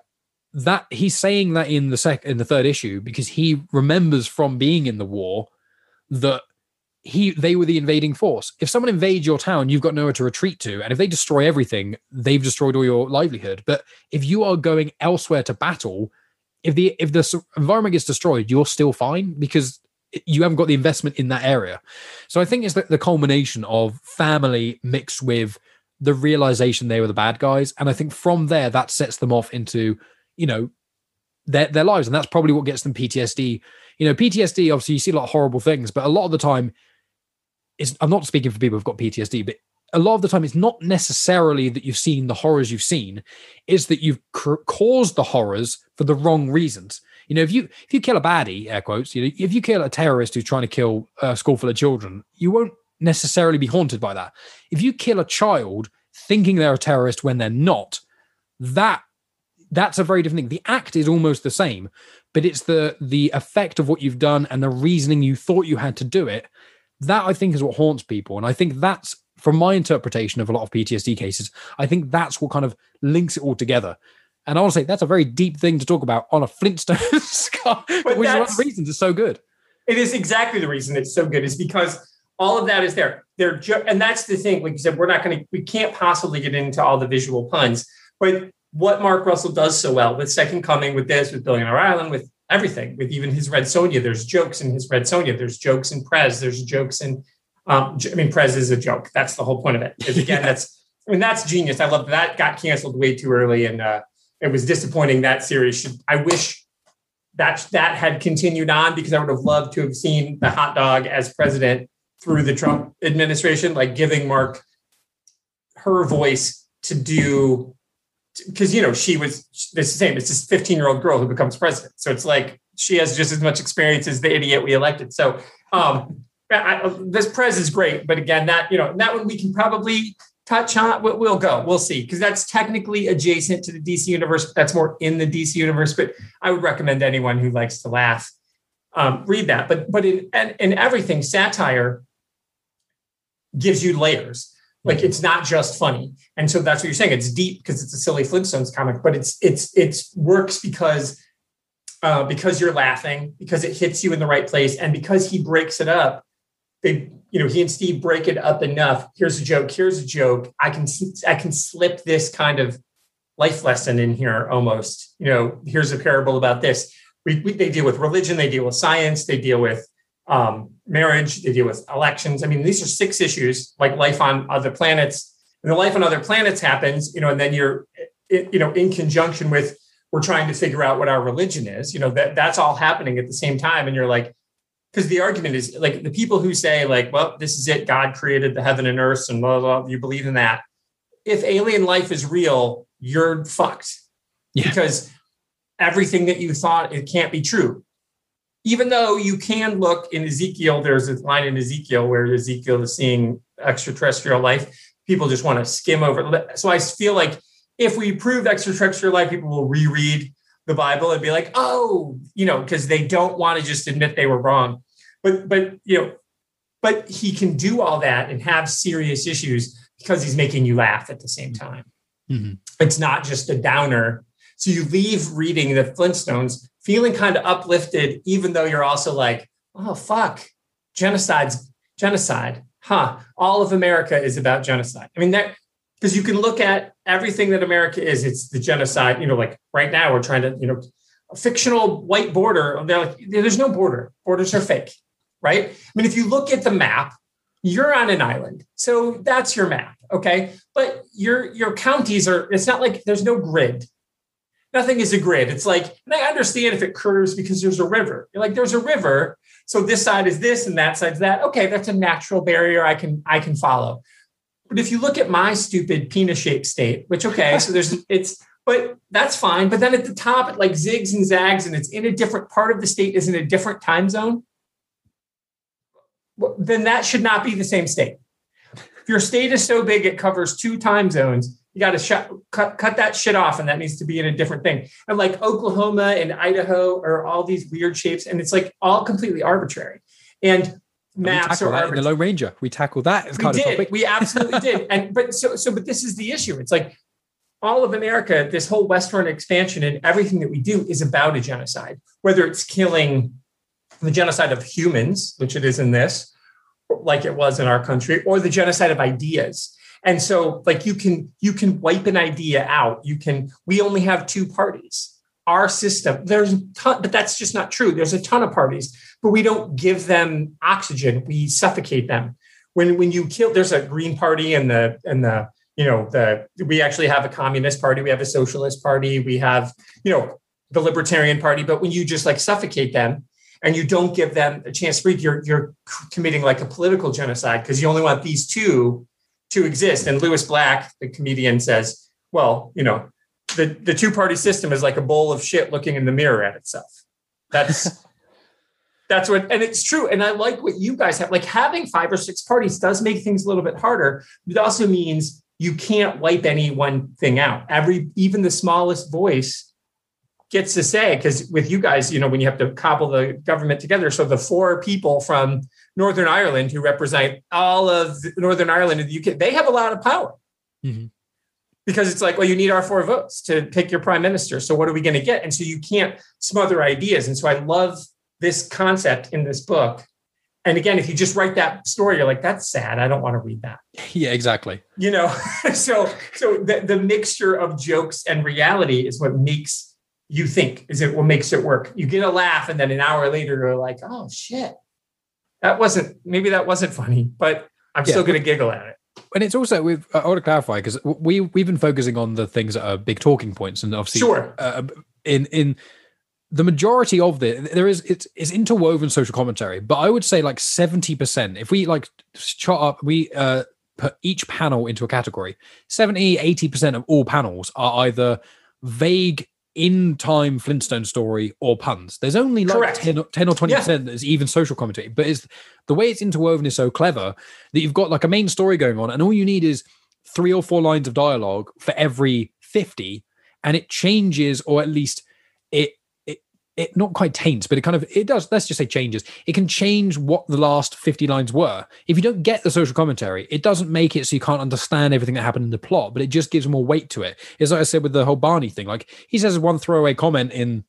that he's saying that in the sec in the third issue because he remembers from being in the war that he they were the invading force. If someone invades your town, you've got nowhere to retreat to, and if they destroy everything, they've destroyed all your livelihood. But if you are going elsewhere to battle, if the if the environment gets destroyed, you're still fine because you haven't got the investment in that area. So I think it's the, the culmination of family mixed with the realization they were the bad guys. And I think from there, that sets them off into, you know, their, their lives. And that's probably what gets them PTSD. You know, PTSD, obviously, you see a lot of horrible things, but a lot of the time, is I'm not speaking for people who've got PTSD, but a lot of the time, it's not necessarily that you've seen the horrors you've seen, it's that you've cr- caused the horrors for the wrong reasons. You know, if you if you kill a baddie, air quotes, you know, if you kill a terrorist who's trying to kill a school full of children, you won't necessarily be haunted by that. If you kill a child thinking they're a terrorist when they're not, that that's a very different thing. The act is almost the same, but it's the the effect of what you've done and the reasoning you thought you had to do it. That I think is what haunts people, and I think that's from my interpretation of a lot of PTSD cases. I think that's what kind of links it all together. And I want to say that's a very deep thing to talk about on a Flintstone scar, but which is one of the reasons it's so good. It is exactly the reason it's so good is because all of that is there. They're ju- and that's the thing. Like you said, we're not going to, we can't possibly get into all the visual puns. But what Mark Russell does so well with Second Coming, with this, with Billionaire Island, with everything, with even his Red Sonja, there's jokes in his Red Sonja. There's jokes in Prez. There's jokes in, um, I mean, Prez is a joke. That's the whole point of it. Is again, yeah. that's I mean, that's genius. I love that. Got canceled way too early, and uh, it was disappointing that series should i wish that that had continued on because I would have loved to have seen the hot dog as president through the Trump administration, like giving Mark her voice to do because you know she was it's the same. It's this 15 year old girl who becomes president. So it's like she has just as much experience as the idiot we elected. So um, I, this prez is great, but again, that you know that one we can probably touch on. We'll, go. We'll see because that's technically adjacent to the DC universe. That's more in the DC universe. But I would recommend anyone who likes to laugh um, read that. But but in in everything, satire gives you layers. Like it's not just funny, and so that's what you're saying. It's deep because it's a silly Flintstones comic, but it's it's it's works because uh, because you're laughing, because it hits you in the right place, and because he breaks it up. They, you know, he and Steve break it up enough. Here's a joke. Here's a joke. I can I can slip this kind of life lesson in here almost. You know, here's a parable about this. We, we, they deal with religion. They deal with science. They deal with um, marriage. They deal with elections. I mean, these are six issues like life on other planets. And the life on other planets happens, you know, and then you're, you know, in conjunction with we're trying to figure out what our religion is. You know, that that's all happening at the same time. And you're like, because the argument is like the people who say like, well, this is it. God created the heaven and earth, and blah blah. blah you believe in that? If alien life is real, you're fucked yeah. because everything that you thought it can't be true even though you can look in Ezekiel, there's a line in Ezekiel where Ezekiel is seeing extraterrestrial life. People just want to skim over. So I feel like if we prove extraterrestrial life, people will reread the Bible and be like, oh, you know, because they don't want to just admit they were wrong. But but you know, but he can do all that and have serious issues because he's making you laugh at the same time. Mm-hmm. It's not just a downer. So you leave reading the Flintstones feeling kind of uplifted, even though you're also like, oh, fuck, genocide's genocide. Huh. All of America is about genocide. I mean, that because you can look at everything that America is, it's the genocide. You know, like right now we're trying to, you know, a fictional white border. They're like, there's no border. Borders are fake, right? I mean, if you look at the map, you're on an island. So that's your map. Okay. But your your counties are, it's not like there's no grid nothing is a grid. It's like, and I understand if it curves because there's a river. You're like, there's a river. So this side is this and that side's that. Okay, that's a natural barrier I can I can follow. But if you look at my stupid penis-shaped state, which okay, so there's it's but that's fine. But then at the top, it like zigs and zags, and it's in a different part of the state, is in a different time zone. Then that should not be the same state. If your state is so big it covers two time zones, you got to shut, cut, cut that shit off and that needs to be in a different thing and like oklahoma and idaho are all these weird shapes and it's like all completely arbitrary and maps are that in the Lone Ranger. We tackle that as we kind did. of topic. We absolutely did. And but so so but this is the issue. It's like all of America, this whole Western expansion and everything that we do is about a genocide, whether it's killing the genocide of humans, which it is in this, like it was in our country, or the genocide of ideas. And so like you can you can wipe an idea out. You can we only have two parties. Our system, there's ton, but that's just not true. There's a ton of parties, but we don't give them oxygen. We suffocate them. When when you kill, there's a green party and the and the you know the we actually have a communist party, we have a socialist party, we have you know the libertarian party. But when you just like suffocate them, and you don't give them a chance to speak, you're you're committing like a political genocide because you only want these two to exist. And Lewis Black, the comedian, says, well, you know, the, the two party system is like a bowl of shit looking in the mirror at itself. That's that's what and it's true. And I like what you guys have. Like having five or six parties does make things a little bit harder. It also means you can't wipe any one thing out. Every even the smallest voice gets to say because with you guys, you know, when you have to cobble the government together, so the four people from Northern Ireland who represent all of Northern Ireland and the UK, they have a lot of power. Mm-hmm. Because it's like, well, you need our four votes to pick your prime minister. So what are we going to get? And so you can't smother ideas. And so I love this concept in this book. And again, if you just write that story, you're like, that's sad. I don't want to read that. Yeah, exactly. You know, so so the, the mixture of jokes and reality is what makes you think, is it what makes it work. You get a laugh, and then an hour later, you're like, oh shit that wasn't maybe that wasn't funny, but I'm yeah. still going to giggle at it. And it's also with I want to clarify because we we've been focusing on the things that are big talking points, and obviously, sure, uh, in in the majority of the there is it's, it's interwoven social commentary, but I would say like seventy percent. If we like chart up, we uh, put each panel into a category. 70, 80 percent of all panels are either vague in time Flintstone story or puns. There's only like Correct. 10, or- 10 or 20 Yeah. percent that's even social commentary, but it's the way it's interwoven is so clever that you've got like a main story going on, and all you need is three or four lines of dialogue for every 50, and it changes, or at least it it not quite taints, but it kind of it does. Let's just say changes. It can change what the last 50 lines were. If you don't get the social commentary, it doesn't make it so you can't understand everything that happened in the plot, but it just gives more weight to it. It's like I said with the whole Barney thing. Like he says one throwaway comment in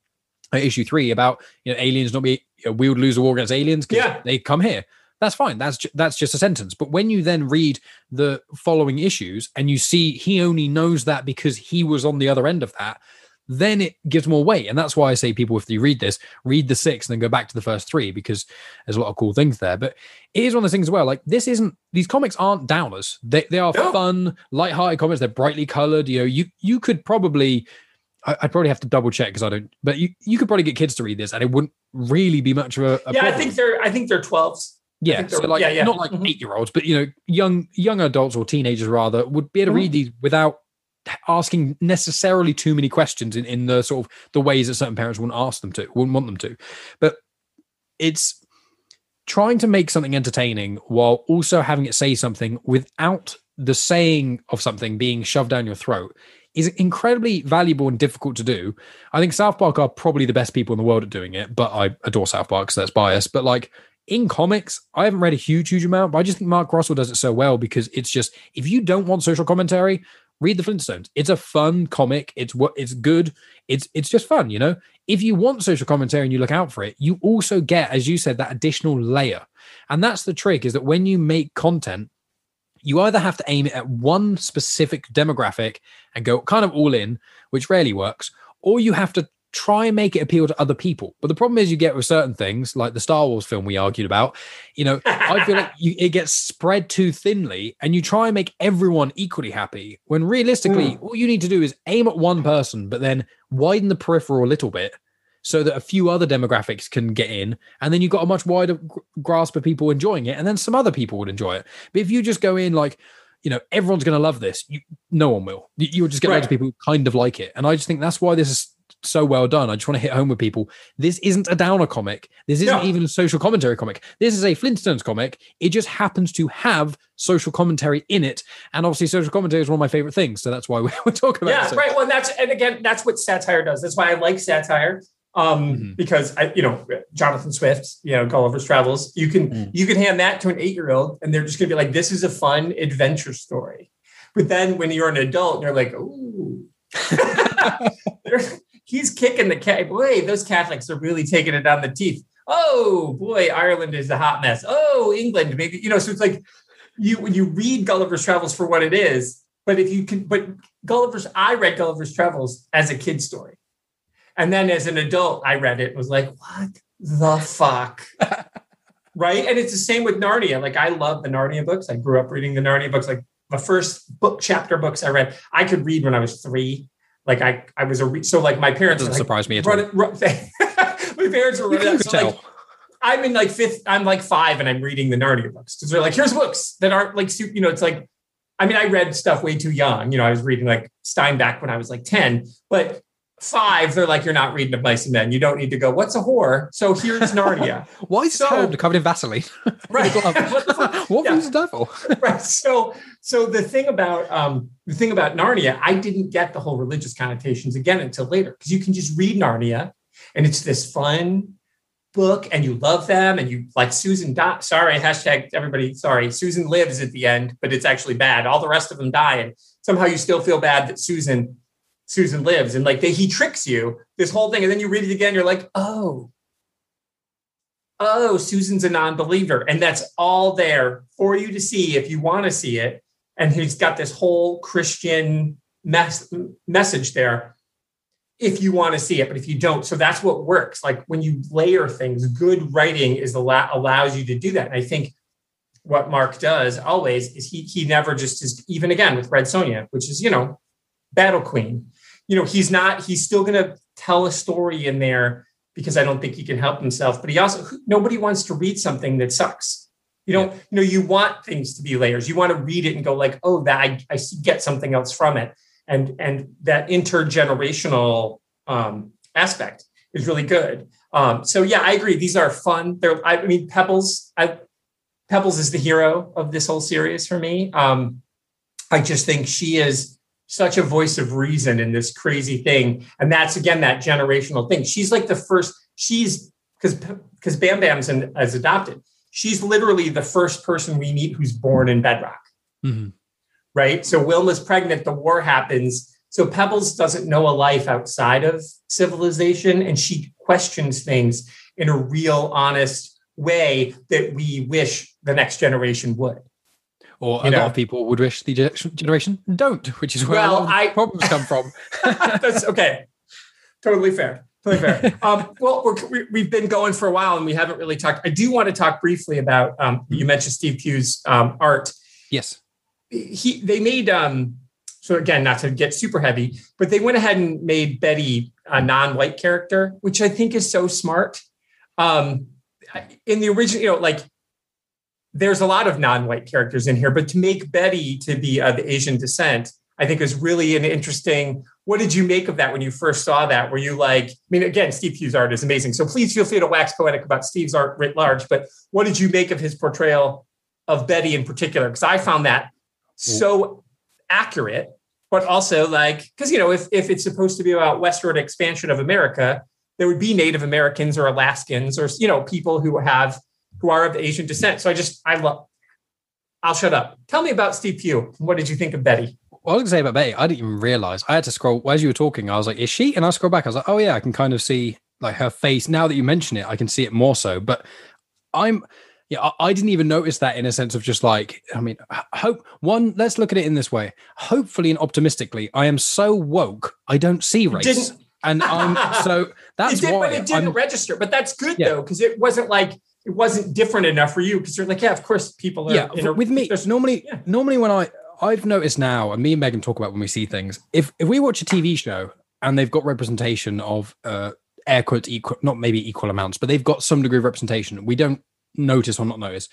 uh, issue three about you know aliens not be you know, we would lose a war against aliens Yeah. they come here. That's fine. That's ju- that's just a sentence. But when you then read the following issues and you see he only knows that because he was on the other end of that, then it gives more weight. And that's why I say people, if you read this, read the six and then go back to the first three because there's a lot of cool things there. But it is one of those things as well. Like this isn't these comics aren't downers. They they are No. fun, light-hearted comics. They're brightly colored. You know, you you could probably I- I'd probably have to double check because I don't. But you, you could probably get kids to read this, and it wouldn't really be much of a. a yeah, I think they're I think they're 12s. Yeah, so like yeah, yeah. not like Mhm. eight year olds, but you know, young young adults or teenagers rather would be able to Mhm. read these without asking necessarily too many questions in, in the sort of the ways that certain parents wouldn't ask them to, wouldn't want them to. But it's trying to make something entertaining while also having it say something without the saying of something being shoved down your throat is incredibly valuable and difficult to do. I think South Park are probably the best people in the world at doing it, but I adore South Park, so that's biased. But like in comics, I haven't read a huge, huge amount, but I just think Mark Russell does it so well because it's just if you don't want social commentary, read the Flintstones. It's a fun comic. It's what it's good. It's it's just fun, you know. If you want social commentary and you look out for it, you also get, as you said, that additional layer. And that's the trick: is that when you make content, you either have to aim it at one specific demographic and go kind of all in, which rarely works, or you have to try and make it appeal to other people. But the problem is you get with certain things, like the Star Wars film we argued about, you know, I feel like you, it gets spread too thinly and you try and make everyone equally happy when realistically hmm. all you need to do is aim at one person, but then widen the peripheral a little bit so that a few other demographics can get in and then you've got a much wider gr- grasp of people enjoying it and then some other people would enjoy it. But if you just go in like you know everyone's going to love this you, no one will. You- you'll just get loads of people who kind of like it. And i just think that's why this is so well done i just want to hit home with people this isn't a downer comic this isn't even a social commentary comic this is a flintstones comic it just happens to have social commentary in it and obviously social commentary is one of my favorite things so that's why we're talking about Yeah, it right. Well, and that's and again, that's what satire does. That's why I like satire. Um, Mhm. because I, you know, Jonathan Swift, you know, Gulliver's Travels, you can Mm. you can hand that to an eight-year-old and they're just gonna be like, this is a fun adventure story. But then when you're an adult, you're like, ooh. They're- He's kicking the cat. Boy, those Catholics are really taking it on the teeth. Oh boy, Ireland is a hot mess. Oh, England, maybe you know. So it's like you when you read Gulliver's Travels for what it is, but if you can, but Gulliver's, I read Gulliver's Travels as a kid story, and then as an adult, I read it and was like, what the fuck, right? And it's the same with Narnia. Like I love the Narnia books. I grew up reading the Narnia books. Like the first book chapter books I read, I could read when I was three. Like I, I was a re- so like my parents doesn't like, surprise me at all run, run, my parents were running out. So like, I'm in like fifth, I'm like five and I'm reading the Narnia books because they're like, here's books that aren't like, su- you know, it's like, I mean, I read stuff way too young. You know, I was reading like Steinbeck when I was like 10, but five, they're like, you're not reading of Mice and Men. You don't need to go, what's a whore? So here's Narnia. why is So- covered in vaseline right. what What the fuck? what Yeah. is that for right. So, so the thing about um, the thing about Narnia, I didn't get the whole religious connotations again until later because you can just read Narnia, and it's this fun book, and you love them, and you like Susan. Di- sorry, hashtag everybody. Sorry, Susan lives at the end, but it's actually bad. All the rest of them die, and somehow you still feel bad that Susan. Susan lives, and like they, he tricks you this whole thing, and then you read it again. You're like, oh, oh, Susan's a non-believer, and that's all there for you to see if you want to see it. And he's got this whole Christian mess, message there if you want to see it, but if you don't, so that's what works. Like when you layer things, good writing is la- allows you to do that. And I think what Mark does always is he he never just is even again with Red Sonja, which is you know Battle Queen. You know he's not he's still going to tell a story in there because I don't think he can help himself. But he also nobody wants to read something that sucks. You don't, you know, you want things to be layers. You want to read it and go like, oh, that I, I get something else from it, and and that intergenerational um, aspect is really good. Um, so yeah, I agree. These are fun. They're, I mean, Pebbles. I, Pebbles is the hero of this whole series for me. Um, I just think she is such a voice of reason in this crazy thing, and that's again that generational thing. She's like the first. She's because because Bam Bam's in, as adopted. She's literally the first person we meet who's born in Bedrock. Mm-hmm. Right. So Wilma's pregnant. The war happens. So Pebbles doesn't know a life outside of civilization, and she questions things in a real, honest way that we wish the next generation would. Or You a know. lot of people would wish the generation don't, which is where Well, a lot of I- problems come from. That's okay. Totally fair. Totally fair. Um, well, we're, we, we've been going for a while and we haven't really talked. I do want to talk briefly about. Um, you mentioned Steve Pugh's um, art. yes. He they made. Um, so again, not to get super heavy, but they went ahead and made Betty a non-white character, which I think is so smart. Um, in the original, you know, like there's a lot of non-white characters in here, but to make Betty to be of Asian descent, I think is really an interesting. What did you make of that when you first saw that? Were you like, I mean, again, Steve Pugh's art is amazing. So please feel free to wax poetic about Steve's art writ large. But what did you make of his portrayal of Betty in particular? Because I found that mm. so accurate, but also like, because you know, if if it's supposed to be about westward expansion of America, there would be Native Americans or Alaskans or you know people who have who are of Asian descent. So I just I love. I'll shut up. Tell me about Steve Pugh. What did you think of Betty? What I was going to say about Betty, I didn't even realize. I had to scroll as you were talking. I was like, "Is she?" And I scrolled back. I was like, "Oh yeah, I can kind of see like her face now that you mention it. I can see it more so." But I'm, yeah, I, I didn't even notice that in a sense of just like, I mean, hope one. Let's look at it in this way. Hopefully and optimistically, I am so woke, I don't see race, and I'm so that's it did, why but it didn't I'm, register. But that's good Yeah. though, because it wasn't like it wasn't different enough for you. Because you're like, yeah, of course, people are. yeah with me there's- normally yeah. normally when i i've noticed now and me and megan talk about when we see things if if we watch a tv show and they've got representation of uh air quotes equal not maybe equal amounts but they've got some degree of representation we don't notice or not notice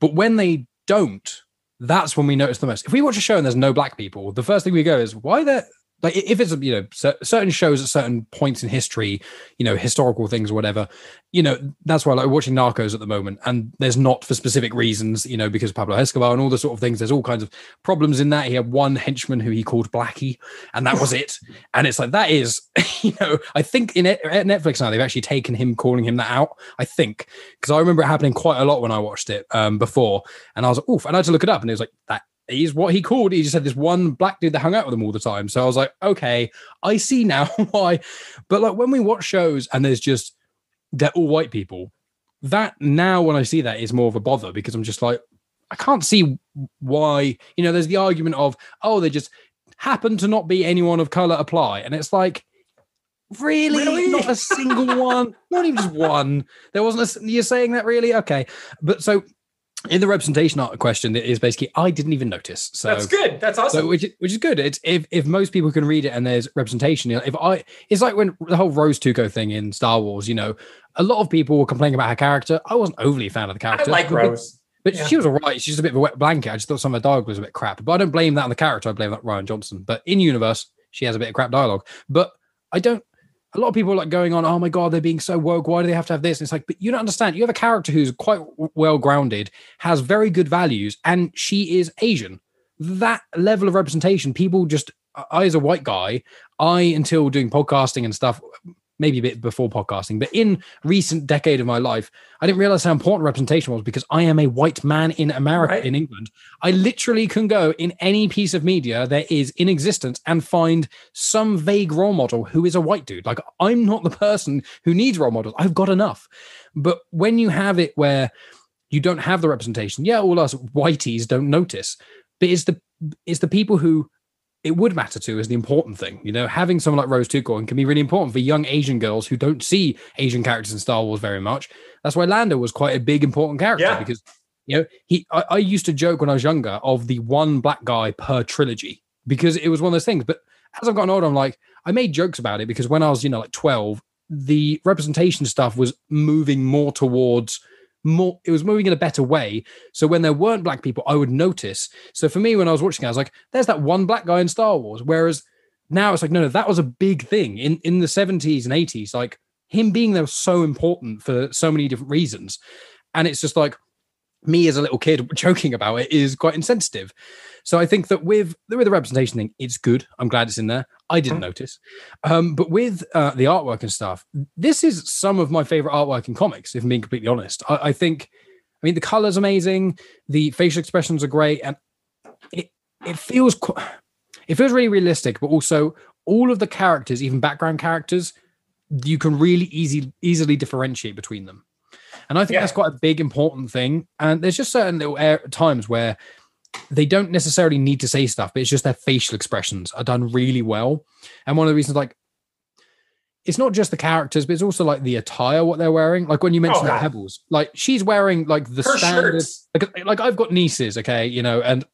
but when they don't that's when we notice the most if we watch a show and there's no black people the first thing we go is why there like if it's you know certain shows at certain points in history you know historical things or whatever you know that's why like watching Narcos at the moment, and there's not for specific reasons, you know, because Pablo Escobar and all the sort of things. There's all kinds of problems in that. He had one henchman who he called Blackie, and that was it. And it's like that is, you know, I think in at Netflix now they've actually taken him calling him that out. I think because I remember it happening quite a lot when I watched it um, before, and I was like, oof, and I had to look it up, and it was like that. Is what he called. He just had this one black dude that hung out with him all the time. So I was like, okay, I see now why. But like when we watch shows and there's just they're all white people. That now, when I see that, is more of a bother because I'm just like, I can't see why. You know, there's the argument of, oh, they just happen to not be anyone of color apply, and it's like, really, Really? not a single one, not even just one. There wasn't. A, you're saying that really? Okay, but so in the representation art question, it is basically I didn't even notice. So that's good. That's awesome. so which is- which is good. It's if if most people can read it and there's representation. You know, if I, it's like when the whole Rose Tico thing in Star Wars. You know, a lot of people were complaining about her character. I wasn't overly a fan of the character. I like Rose. but Yeah. she was alright. She's just a bit of a wet blanket. I just thought some of her dialogue was a bit crap. But I don't blame that on the character. I blame that Rian Johnson. But in universe, she has a bit of crap dialogue. But I don't. A lot of people are like going on. Oh my god, they're being so woke. Why do they have to have this? And it's like, but you don't understand. You have a character who's quite well grounded, has very good values, and she is Asian. That level of representation, people just. I, as a white guy, I until doing podcasting and stuff, maybe a bit before podcasting, but in recent decade of my life, I didn't realize how important representation was because I am a white man in America, Right. in England. I literally can go in any piece of media there is in existence and find some vague role model who is a white dude. Like I'm not the person who needs role models. I've got enough. But when you have it where you don't have the representation, yeah, all us whiteys don't notice. But it's the it's the people who it would matter to is the important thing. You know, having someone like Rose Tico can be really important for young Asian girls who don't see Asian characters in Star Wars very much. That's why Lando was quite a big important character Yeah. because you know he. I, I used to joke when I was younger of the one black guy per trilogy because it was one of those things. But as I've gotten older, I'm like I made jokes about it because when I was you know like 12, the representation stuff was moving more towards more it was moving in a better way. So when there weren't black people i would notice. So for me when i was watching i was like there's that one black guy in star wars. Whereas now it's like no no that was a big thing in in the 70s and 80s like him being there was so important for so many different reasons. And it's just like me as a little kid joking about it is quite insensitive so i think that with with the representation thing it's good. I'm glad it's in there. I didn't notice. Um but with uh, the artwork and stuff this is some of my favorite artwork in comics if i'm being completely honest. I, I think i mean the color's amazing the facial expressions are great and it it feels qu- it feels really realistic but also all of the characters even background characters you can really easy easily differentiate between them. And I think Yeah. that's quite a big important thing. And there's just certain little times where they don't necessarily need to say stuff, but it's just their facial expressions are done really well. And one of the reasons, like, it's not just the characters, but it's also like the attire, what they're wearing. Like when you mentioned Oh, Pebbles, like she's wearing like the Her standard. shirts. Like, like I've got nieces, okay, you know, and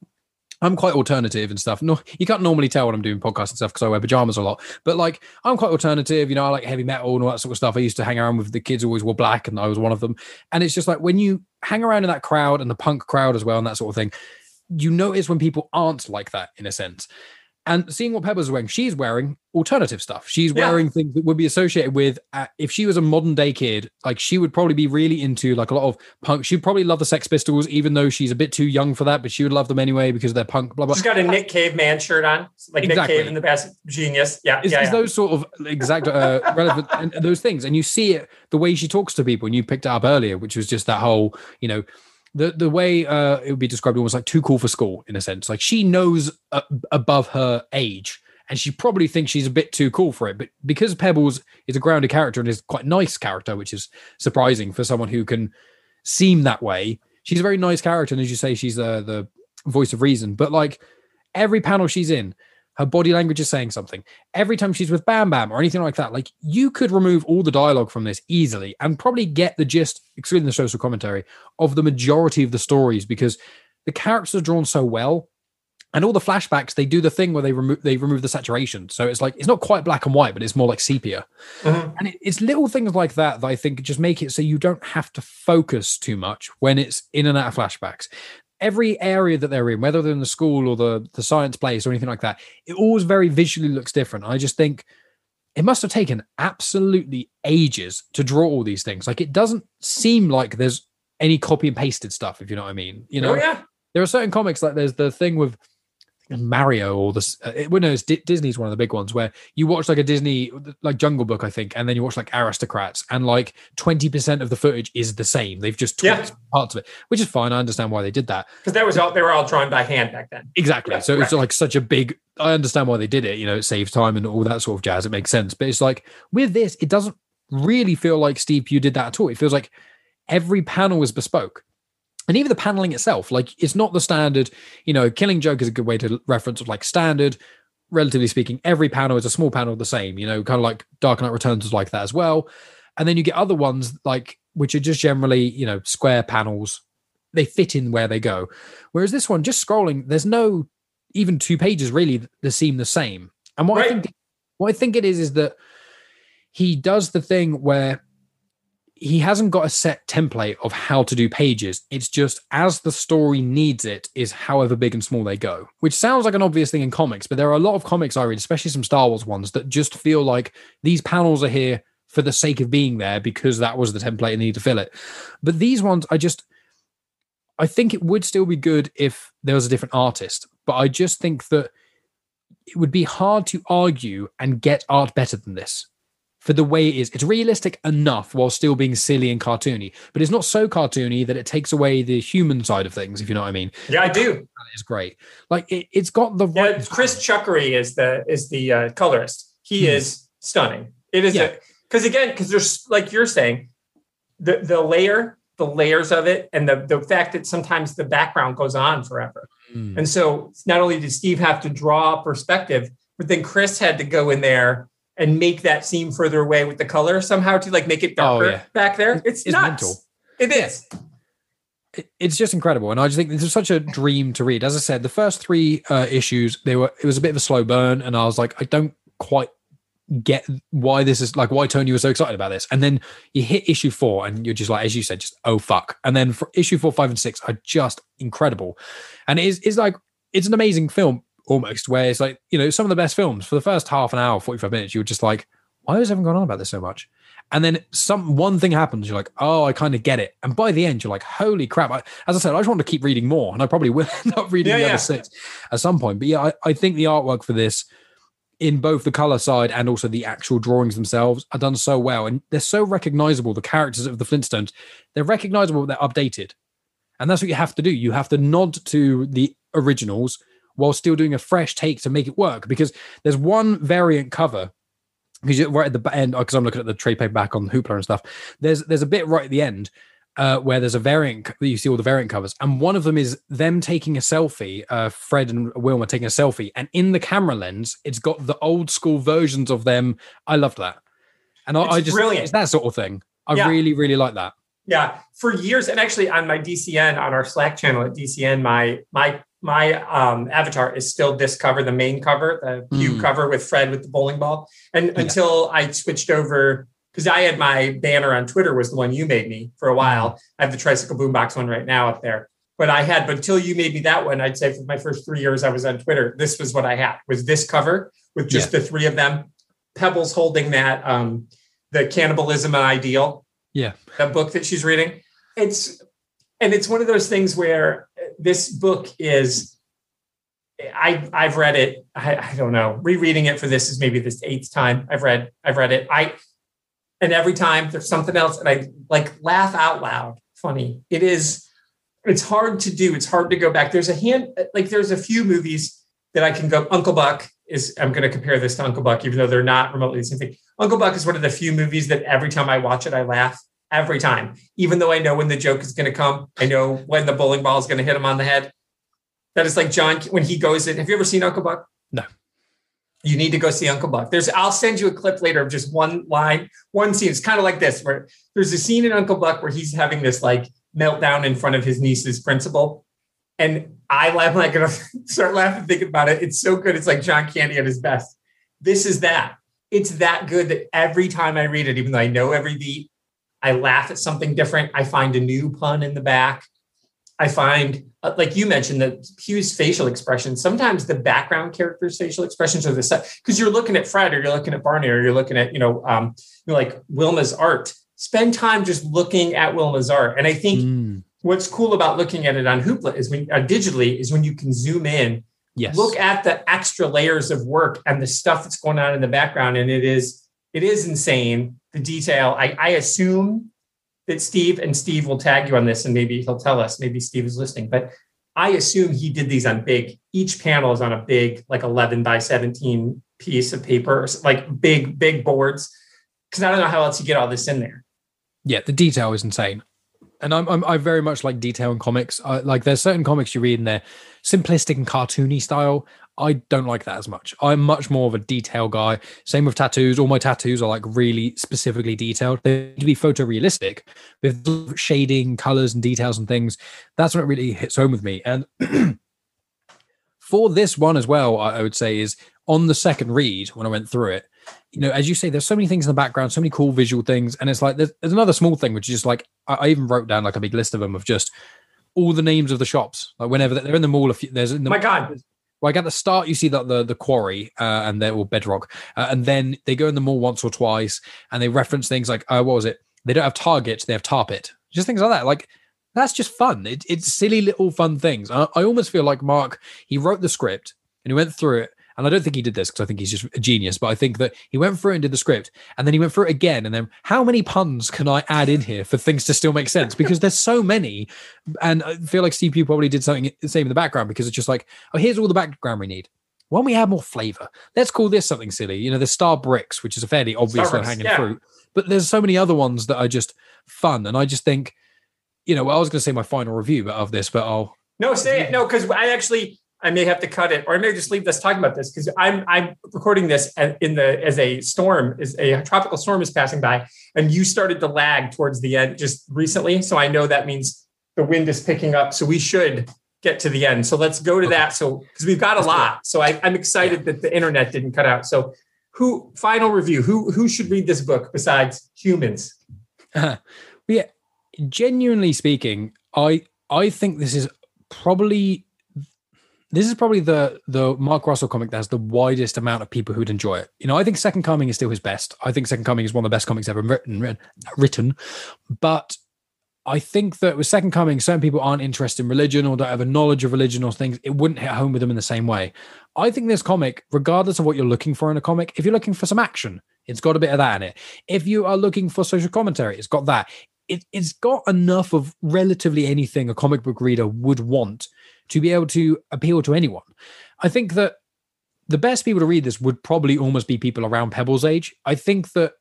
I'm quite alternative and stuff. No, you can't normally tell when I'm doing podcasts and stuff because I wear pajamas a lot. But like, I'm quite alternative. You know, I like heavy metal and all that sort of stuff. I used to hang around with the kids always wore black, and I was one of them. And it's just like when you hang around in that crowd and the punk crowd as well, and that sort of thing, you notice when people aren't like that in a sense. And seeing what Pebbles is wearing, she's wearing alternative stuff. She's Yeah. wearing things that would be associated with, uh, if she was a modern day kid, like she would probably be really into like a lot of punk. She'd probably love the Sex Pistols, even though she's a bit too young for that, but she would love them anyway because they're punk, blah, blah. She's got a Nick Cave man shirt on, like Exactly. Nick Cave in the best genius. Yeah, It's, yeah, it's yeah. those sort of exact uh, relevant and and those things, and you see it the way she talks to people, and you picked it up earlier, which was just that whole, you know, the the way uh, it would be described almost like too cool for school in a sense. Like she knows uh, above her age, and she probably thinks she's a bit too cool for it. But because Pebbles is a grounded character and is quite nice character, which is surprising for someone who can seem that way, she's a very nice character, and as you say, she's the the voice of reason. But like every panel she's in, her body language is saying something. Every time she's with Bam Bam or anything like that, like you could remove all the dialogue from this easily and probably get the gist, excluding the social commentary, of the majority of the stories because the characters are drawn so well. And all the flashbacks, they do the thing where they remove they remove the saturation. So it's like it's not quite black and white, but it's more like sepia. Mhm. And it, it's little things like that that I think just make it so you don't have to focus too much when it's in and out of flashbacks. Every area that they're in, whether they're in the school or the the science place or anything like that, it always very visually looks different. I just think it must have taken absolutely ages to draw all these things. Like it doesn't seem like there's any copy and pasted stuff, if you know what I mean. You know, oh yeah, there are certain comics like there's the thing with Mario or the Uh, it, well, no, it's Di- Disney's one of the big ones where you watch like a Disney like Jungle Book, I think, and then you watch like Aristocats, and like twenty percent of the footage is the same. They've just Yeah. parts of it, which is fine. I understand why they did that. because that was all they were all drawn by hand back then. Exactly. Yeah, so it's right. like such a big. I understand why they did it. You know, it saves time and all that sort of jazz. It makes sense. But it's like with this, it doesn't really feel like Steve you did that at all. It feels like every panel is bespoke. And even the paneling itself, like it's not the standard, you know, Killing Joke is a good way to reference like standard, relatively speaking. Every panel is a small panel the same, you know, kind of like Dark Knight Returns was like that as well. And then you get other ones like which are just generally, you know, square panels. They fit in where they go. Whereas this one, just scrolling, there's no even two pages really that seem the same. And what I think what I think it is is that he does the thing where he hasn't got a set template of how to do pages. It's just as the story needs it, is however big and small they go. Which sounds like an obvious thing in comics, but there are a lot of comics I read, especially some Star Wars ones, that just feel like these panels are here for the sake of being there because that was the template and they need to fill it. But these ones, I just I think it would still be good if there was a different artist, but I just think that it would be hard to argue and get art better than this for the way it is. It's realistic enough while still being silly and cartoony, but it's not so cartoony that it takes away the human side of things, if you know what I mean. Yeah, I do. It's great. Like it, it's got the Yeah, right. Chris Chuckry is the is the uh, colorist. He Hmm. is stunning. It is Yeah. because again, because there's like you're saying, the the layer, the layers of it, and the the fact that sometimes the background goes on forever. Mm. And so not only did Steve have to draw perspective, but then Chris had to go in there and make that seem further away with the color somehow to like make it darker Oh, yeah. back there. It's, It's nuts. mental. It is. it's just incredible and i just think this is such a dream to read as i said the first three uh, issues they were it was a bit of a slow burn and i was like i don't quite get why this is like why Tony was so excited about this. And then you hit issue four, and you're just like, as you said, just oh fuck. And then for issue four, five, and six are just incredible. And it is it's like it's an amazing film almost, where it's like you know some of the best films for the first half an hour, forty five minutes, you were just like, why is everyone going on about this so much? And then some one thing happens, you're like, oh, I kind of get it. And by the end, you're like, holy crap! I, as I said, I just want to keep reading more, and I probably will end up reading Yeah, the yeah. other six at some point. But yeah, I, I think the artwork for this in both the color side and also the actual drawings themselves are done so well and they're so recognizable the characters of the flintstones they're recognizable they're updated and that's what you have to do you have to nod to the originals while still doing a fresh take to make it work because there's one variant cover because right at the end because i'm looking at the trade paperback on hoopla and stuff there's there's a bit right at the end uh, where there's a variant that you see all the variant covers and one of them is them taking a selfie uh, fred and wilma taking a selfie and in the camera lens it's got the old school versions of them. I loved that. And I, I just brilliant. it's that sort of thing. I Yeah. really really like that. Yeah, for years, and actually on my DCN on our Slack channel at DCN, my my my um, avatar is still this cover, the main cover, the Pugh Mm. cover with Fred with the bowling ball. And until I switched over, because I had my banner on Twitter was the one you made me for a while. I have the tricycle boombox one right now up there. But I had, but until you made me that one, I'd say for my first three years I was on Twitter, this was what I had was this cover with just the three of them, Pebbles holding that um, the cannibalism ideal yeah that book that she's reading. It's and it's one of those things where this book is I I've read it. I, I don't know. Rereading it for this is maybe this eighth time I've read I've read it. I and every time there's something else and I like laugh out loud. Funny. It is it's hard to do. It's hard to go back. There's a hand like there's a few movies that I can go Uncle Buck is I'm going to compare this to Uncle Buck even though they're not remotely the same thing. Uncle Buck is one of the few movies that every time I watch it I laugh every time even though I know when the joke is going to come. I know when the bowling ball is going to hit him on the head. That is like John when he goes in. Have you ever seen Uncle Buck? No. You need to go see Uncle Buck. There's I'll send you a clip later of just one line, one scene. It's kind of like this where there's a scene in Uncle Buck where he's having this like meltdown in front of his niece's principal. And I laugh like gonna start laughing thinking about it. It's so good. It's like John Candy at his best. This is that. It's that good that every time I read it, even though I know every beat, I laugh at something different. I find a new pun in the back. I find, uh, like you mentioned, that Pugh's facial expressions. Sometimes the background characters' facial expressions are the set because you're looking at Fred or you're looking at Barney or you're looking at you know, um, you know, like Wilma's art. Spend time just looking at Wilma's art, and I think Mm, what's cool about looking at it on Hoopla is when uh, digitally is when you can zoom in, yes look at the extra layers of work and the stuff that's going on in the background, and it is it is insane the detail. I, I assume that Steve and Steve will tag you on this, and maybe he'll tell us. Maybe Steve is listening, but I assume he did these on big. Each panel is on a big, like eleven by seventeen piece of paper, or like big, big boards. Because I don't know how else you get all this in there. yeah the detail is insane and I'm, I'm i very much like detail in comics I, like there's certain comics you read in their simplistic and cartoony style i don't like that as much. I'm much more of a detail guy. Same with tattoos. All my tattoos are like really specifically detailed. They need to be photorealistic with shading colors and details and things. That's when it really hits home with me. And for this one as well I, would say is on the second read when i went through it you know, as you say, there's so many things in the background, so many cool visual things, and it's like there's, there's another small thing which is just like I, I even wrote down like a big list of them of just all the names of the shops. Like whenever they're in the mall, a few, there's in the my God, like at the start, you see that the the quarry uh, and they're all bedrock, uh, and then they go in the mall once or twice, and they reference things like, uh, what was it? They don't have targets, they have Tar Pit, just things like that. Like that's just fun. It, it's silly little fun things. I, I almost feel like Mark he wrote the script and he went through it. And I don't think he did this because I think he's just a genius, but I think that he went through it and did the script, and then he went through it again. And then, how many puns can I add in here for things to still make sense? Because there's so many, and I feel like Steve Pugh probably did something the same in the background because it's just like, oh, here's all the background we need. Why don't we add more flavor? Let's call this something silly. You know, the Star Bricks, which is a fairly obvious Starburst, hanging yeah. fruit, but there's so many other ones that are just fun. And I just think, you know, well, I was going to say my final review of this, but I'll No, say it. No, because I actually I may have to cut it, or I may just leave us talking about this because I'm I'm recording this in the as a storm is a tropical storm is passing by, and you started to lag towards the end just recently, so I know that means the wind is picking up. So we should get to the end. So let's go to Okay. that. So because we've got a lot, so I, I'm excited that the internet didn't cut out. So who final review? Who who should read this book besides humans? yeah, genuinely speaking, I I think this is probably this is probably the the Mark Russell comic that has the widest amount of people who'd enjoy it. You know, I think Second Coming is still his best. I think Second Coming is one of the best comics ever written, written. But I think that with Second Coming, certain people aren't interested in religion or don't have a knowledge of religion or things. It wouldn't hit home with them in the same way. I think this comic, regardless of what you're looking for in a comic, if you're looking for some action, it's got a bit of that in it. If you are looking for social commentary, it's got that. It, it's got enough of relatively anything a comic book reader would want to be able to appeal to anyone. I think that the best people to read this would probably almost be people around Pebble's age. I think that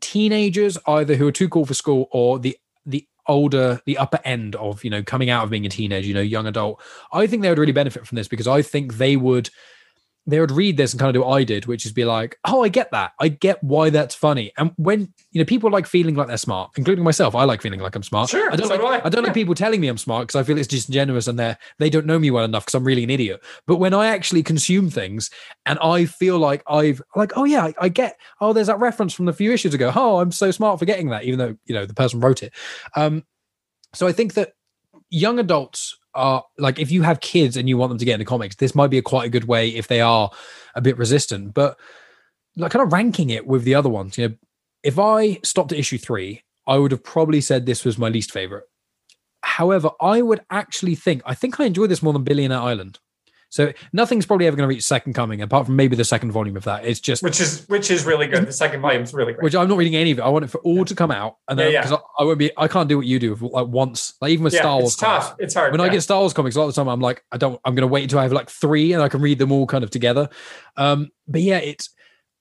teenagers, either who are too cool for school or the the older, the upper end of you know coming out of being a teenager, you know, young adult, I think they would really benefit from this because I think they would they would read this and kind of do what I did, which is be like, oh, I get that. I get why that's funny. And when you know people like feeling like they're smart, including myself, I like feeling like I'm smart. Sure, I don't so like do I. I. don't Yeah. like people telling me I'm smart because I feel it's disingenuous and they're, they don't know me well enough because I'm really an idiot. But when I actually consume things and I feel like I've like, oh yeah, I, I get. Oh, there's that reference from a few issues ago. Oh, I'm so smart for getting that, even though you know the person wrote it. Um, so I think that young adults are like if you have kids and you want them to get into comics this might be a quite a good way if they are a bit resistant. But like kind of ranking it with the other ones you know if i stopped at issue three i would have probably said this was my least favorite. However i would actually think i think i enjoyed this more than billionaire island so nothing's probably ever going to reach second coming apart from maybe the second volume of that it's just Which is which is really good. The second volume is really great. which I'm not reading any of it. I want it for all to come out, and then Yeah, yeah. because I, I won't be, I can't do what you do with like once, like even with yeah, Star Wars. it's tough. It's hard. When I get Star Wars comics, a lot of the time I'm like, I don't, I'm going to wait until I have like three, and I can read them all kind of together. Um, but yeah, it's,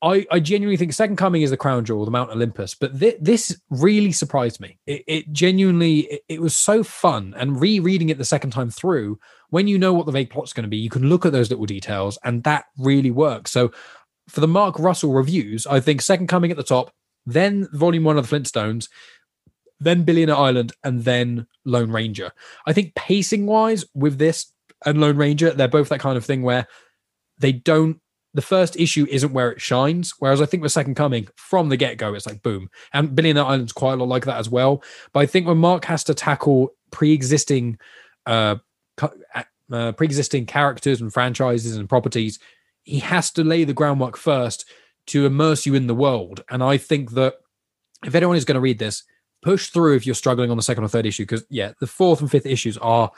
I, I genuinely think Second Coming is the crown jewel, the Mount Olympus. But thi- this really surprised me. It, it genuinely, it, it was so fun, and rereading it the second time through, when you know what the vague plot's going to be, you can look at those little details, and that really works. So for the Mark Russell reviews, I think Second Coming at the top, then Volume One of the Flintstones, then Billionaire Island, and then Lone Ranger. I think pacing wise, with this and Lone Ranger, they're both that kind of thing where they don't. The first issue isn't where it shines, whereas I think with Second Coming, from the get go, it's like boom. And Billionaire Island's quite a lot like that as well. But I think when Mark has to tackle pre-existing, uh, uh, pre-existing characters and franchises and properties, he has to lay the groundwork first to immerse you in the world. And I think that if anyone is going to read this, push through if you're struggling on the second or third issue because yeah the fourth and fifth issues are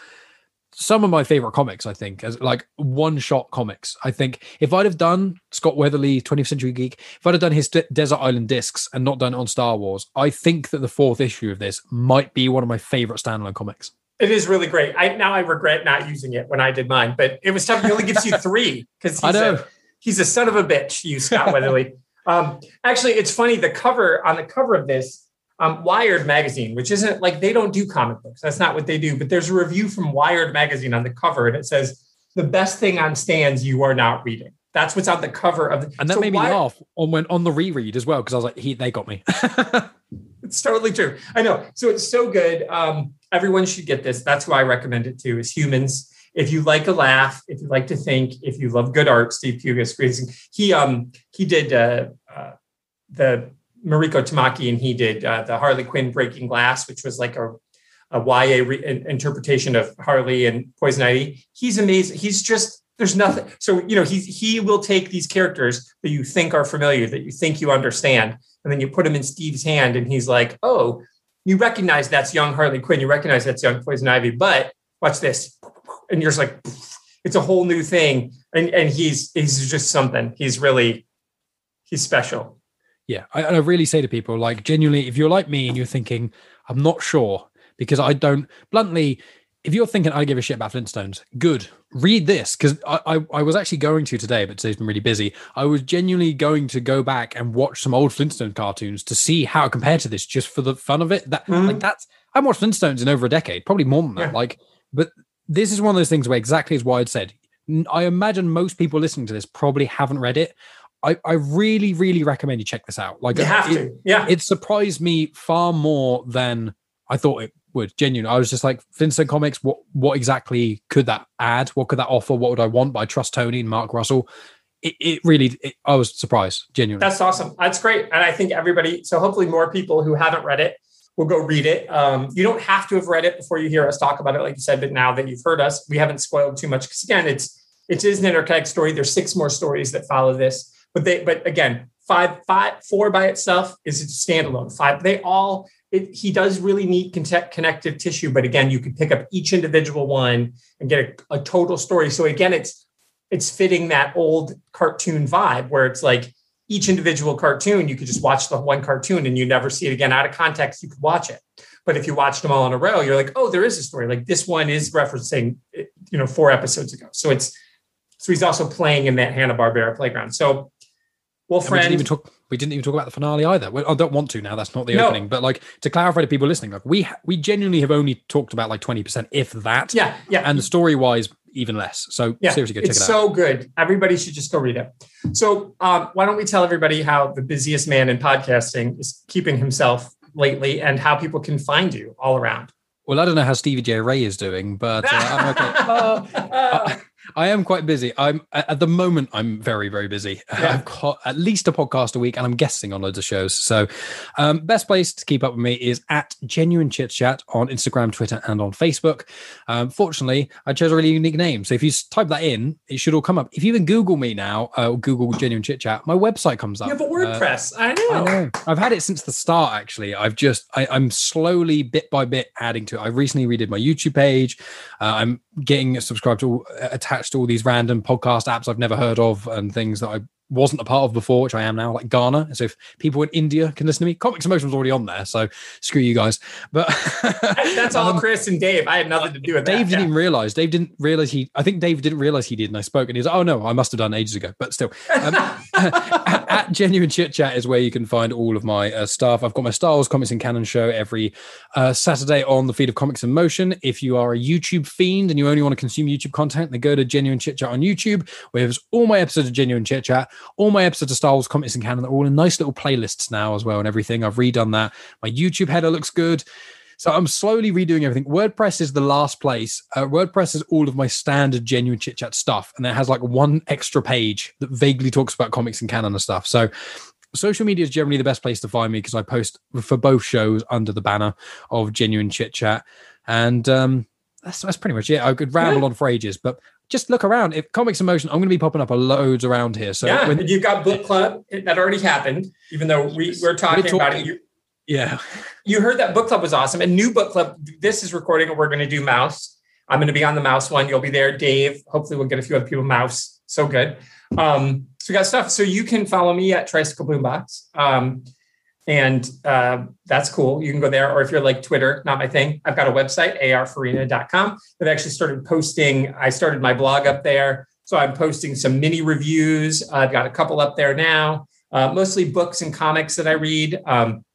some of my favorite comics i think as like one shot comics i think if i'd have done scott weatherly 20th century geek if i'd have done his De- desert island discs and not done it on star wars i think that the fourth issue of this might be one of my favorite standalone comics It is really great. I now I regret not using it when I did mine, but it was tough. He only gives you three because I know. A, he's a son of a bitch. You Scott Weatherly. um, actually, it's funny. The cover on the cover of this, um, Wired magazine, which isn't like they don't do comic books. That's not what they do. But there's a review from Wired magazine on the cover, and it says the best thing on stands you are not reading. That's what's on the cover of the. and that so made me Wired- laugh on when on the reread as well because i was like he they got me It's totally true. I know. So it's so good. Um, everyone should get this. That's who I recommend it to is humans. If you like a laugh, if you like to think, if you love good art, Steve Pugh is. He um he did uh, uh, the Mariko Tamaki and he did uh, the Harley Quinn Breaking Glass, which was like a a YA re- interpretation of Harley and Poison Ivy. He's amazing. He's just there's nothing. So you know he's he will take these characters that you think are familiar, that you think you understand, and then you put him in Steve's hand, and he's like, "Oh, you recognize that's young Harley Quinn. You recognize that's young Poison Ivy, but watch this," and you're just like, "It's a whole new thing." And and he's he's just something. He's really he's special. Yeah, I, I really say to people, like, genuinely, if you're like me and you're thinking, I'm not sure because I don't, bluntly, if you're thinking I give a shit about Flintstones, good, read this because I, I I was actually going to today, but today's been really busy. I was genuinely going to go back and watch some old Flintstone cartoons to see how it compared to this, just for the fun of it. That Mhm. like that's I watched Flintstones in over a decade, probably more than that. Yeah. Like, but this is one of those things where exactly as Wyatt said. I imagine most people listening to this probably haven't read it. I, I really, really recommend you check this out. Like You have it- to, yeah. it surprised me far more than I thought it would. Genuine. I was just like, Flintstone Comics, what what exactly could that add? What could that offer? What would I want? But I trust Tony and Mark Russell. it, it really, it, I was surprised, genuinely. That's awesome. That's great. And I think everybody, so hopefully more people who haven't read it will go read it. Um, you don't have to have read it before you hear us talk about it, like you said, but now that you've heard us, we haven't spoiled too much. Because again, it's it is an interconnect story. There's six more stories that follow this. But they but again, five, five, four by itself is a standalone. Five, they all it, he does really need connect, connective tissue, but again, you can pick up each individual one and get a, a total story. So again, it's it's fitting that old cartoon vibe where it's like each individual cartoon, you could just watch the one cartoon and you never see it again. Out of context, you could watch it. But if you watched them all in a row, you're like, oh, there is a story. Like this one is referencing, you know, four episodes ago. So it's so he's also playing in that Hanna Barbera playground. So, well, And we didn't even talk. We didn't even talk about the finale either. Well, I don't want to now. That's not the No. opening. But like to clarify to people listening, like we we genuinely have only talked about like twenty percent, if that. yeah, yeah, And story wise, even less. So Yeah, seriously, go check it's it out. so good. Everybody should just go read it. So, um, why don't we tell everybody how the busiest man in podcasting is keeping himself lately, and how people can find you all around? Well, I don't know how Stevie J Ray is doing, but uh, I'm okay. Uh, I am quite busy. I'm at the moment. I'm very, very busy. Yeah. I've got at least a podcast a week, and I'm guesting on loads of shows. So, um, best place to keep up with me is at Genuine Chit Chat on Instagram, Twitter, and on Facebook. Um, fortunately, I chose a really unique name, so if you type that in, it should all come up. If you even Google me now, uh, or Google Genuine Chit Chat, my website comes up. you have a Uh, WordPress. I know. I know. I've had it since the start. Actually, I've just I, I'm slowly, bit by bit, adding to it. I recently redid my YouTube page. Uh, I'm getting subscribed to, attached all these random podcast apps I've never heard of and things that I wasn't a part of before, which I am now, like Gaana. So if people in India can listen to me, Comics in Motion was already on there. So screw you guys. But That's all Um, Chris and Dave. I had nothing to do with Dave that. Dave didn't yeah. even realize. Dave didn't realize he. I think Dave didn't realize he did, and I spoke, and he was like, "Oh no, I must have done ages ago." But still, um, at, at genuine chit chat is where you can find all of my uh, stuff. I've got my Star Wars Comics and Canon show every uh, Saturday on the feed of Comics in Motion. If you are a YouTube fiend and you only want to consume YouTube content, then go to Genuine Chit Chat on YouTube, where there's all my episodes of Genuine Chit Chat, all my episodes of Star Wars Comics and Canon. They're all in nice little playlists now as well, and everything. I've redone that. My YouTube header looks good. So I'm slowly redoing everything. WordPress is the last place. Uh, WordPress is all of my standard genuine chit chat stuff, and it has like one extra page that vaguely talks about comics and canon and stuff. So social media is generally the best place to find me because I post for both shows under the banner of genuine chit chat, and um, that's that's pretty much it. I could ramble on for ages, but just look around. If comics in motion, I'm going to be popping up a loads around here. So yeah, when, you've got book club that already happened. Even though we we're talking about it, you, yeah, you heard that book club was awesome. And new book club. This is recording, and we're going to do Maus. I'm going to be on the Maus one. You'll be there, Dave. Hopefully, we'll get a few other people Maus. So good. Um, so we got stuff. So you can follow me at Tricycle Boombox. Um, and uh, that's cool. You can go there, or if you're like Twitter, not my thing. I've got a website, arfarina.com. I've actually started posting. I started my blog up there, so I'm posting some mini reviews. I've got a couple up there now, uh, mostly books and comics that I read. Um,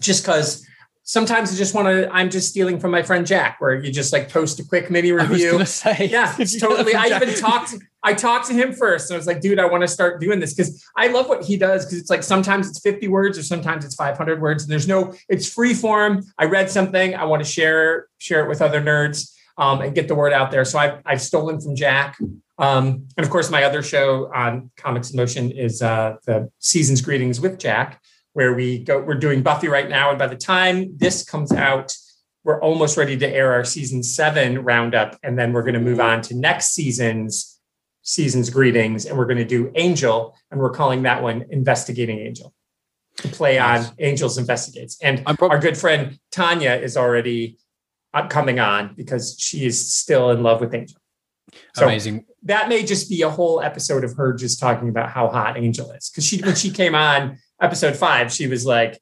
just because sometimes I just want to. I'm just stealing from my friend Jack, where you just like post a quick mini review. say, Yeah, it's totally. I even talked. I talked to him first, and I was like, "Dude, I want to start doing this because I love what he does. Because it's like sometimes it's 50 words, or sometimes it's 500 words, and there's no. It's free form. I read something. I want to share share it with other nerds um, and get the word out there. So I've I've stolen from Jack. Um, and of course, my other show on Comics in Motion is uh, the Seasons Greetings with Jack, where we go. We're doing Buffy right now, and by the time this comes out, we're almost ready to air our season seven roundup, and then we're going to move on to next season's season's greetings, and we're going to do Angel, and we're calling that one Investigating Angel. To play Nice. on Angels Investigates, and our good friend Tanya is already coming on because she is still in love with Angel. So amazing. that may just be a whole episode of her just talking about how hot Angel is. Because she when she came on episode five, she was like,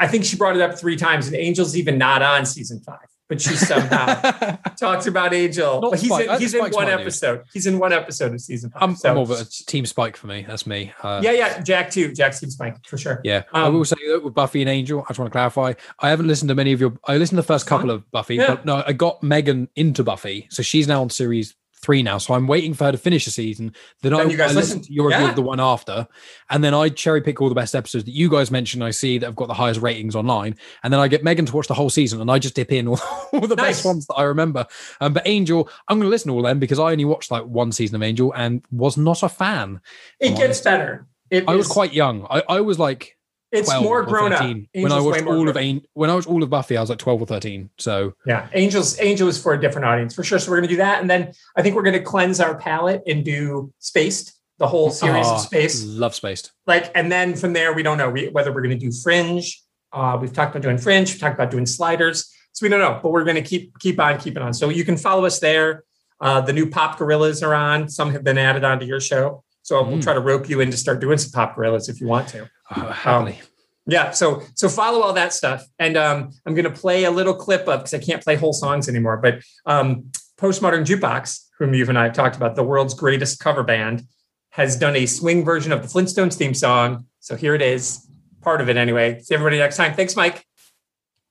I think she brought it up three times, and Angel's even not on season five, but she somehow talks about Angel. Not but he's Spike. in, he's in one news. episode. He's in one episode of season 5 I'm, So- I'm more of a team Spike for me. That's me. Uh, yeah, yeah, Jack too. Jack Steve Spike for sure. Yeah, I Um, will say that with Buffy and Angel, I just want to clarify. I haven't listened to many of your. I listened to the first couple of Buffy, Yeah. but no, I got Megan into Buffy, so she's now on series three now, so I'm waiting for her to finish the season. Then, Then I, you guys I listen- to your review of the one after, and then I cherry pick all the best episodes that you guys mentioned. I see that have got the highest ratings online, and then I get Megan to watch the whole season, and I just dip in all, all the Nice. best ones that I remember. Um, but Angel, I'm going to listen to all them because I only watched like one season of Angel and was not a fan. It gets better. It I was quite young. I, I was like It's 12 more or grown up. 13 when I watched all of An- when I watched all of Buffy. I was like 12 or 13. So Yeah, Angels Angel is for a different audience for sure. So we're going to do that, and then I think we're going to cleanse our palate and do Spaced, the whole series Ah, of Spaced. love Spaced. Like, and then from there we don't know we, whether we're going to do Fringe. Uh, we've talked about doing Fringe. We've talked about doing Sliders. So we don't know, but we're going to keep keep on keeping on. So you can follow us there. Uh, the new Pop Gorillas are on. Some have been added onto your show. So we'll Mm. try to rope you in to start doing some Pop Gorillas if you want to. Uh, happily. Yeah, so so follow all that stuff, and um, I'm going to play a little clip of because I can't play whole songs anymore. But um, Postmodern Jukebox, whom you and I have talked about, the world's greatest cover band, has done a swing version of the Flintstones theme song. So here it is, part of it anyway. See everybody next time. Thanks, Mike.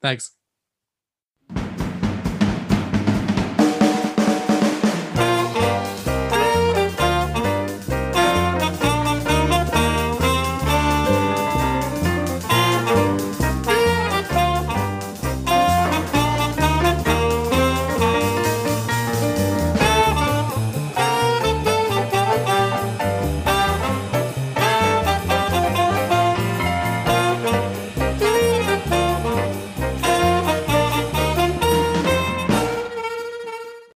Thanks.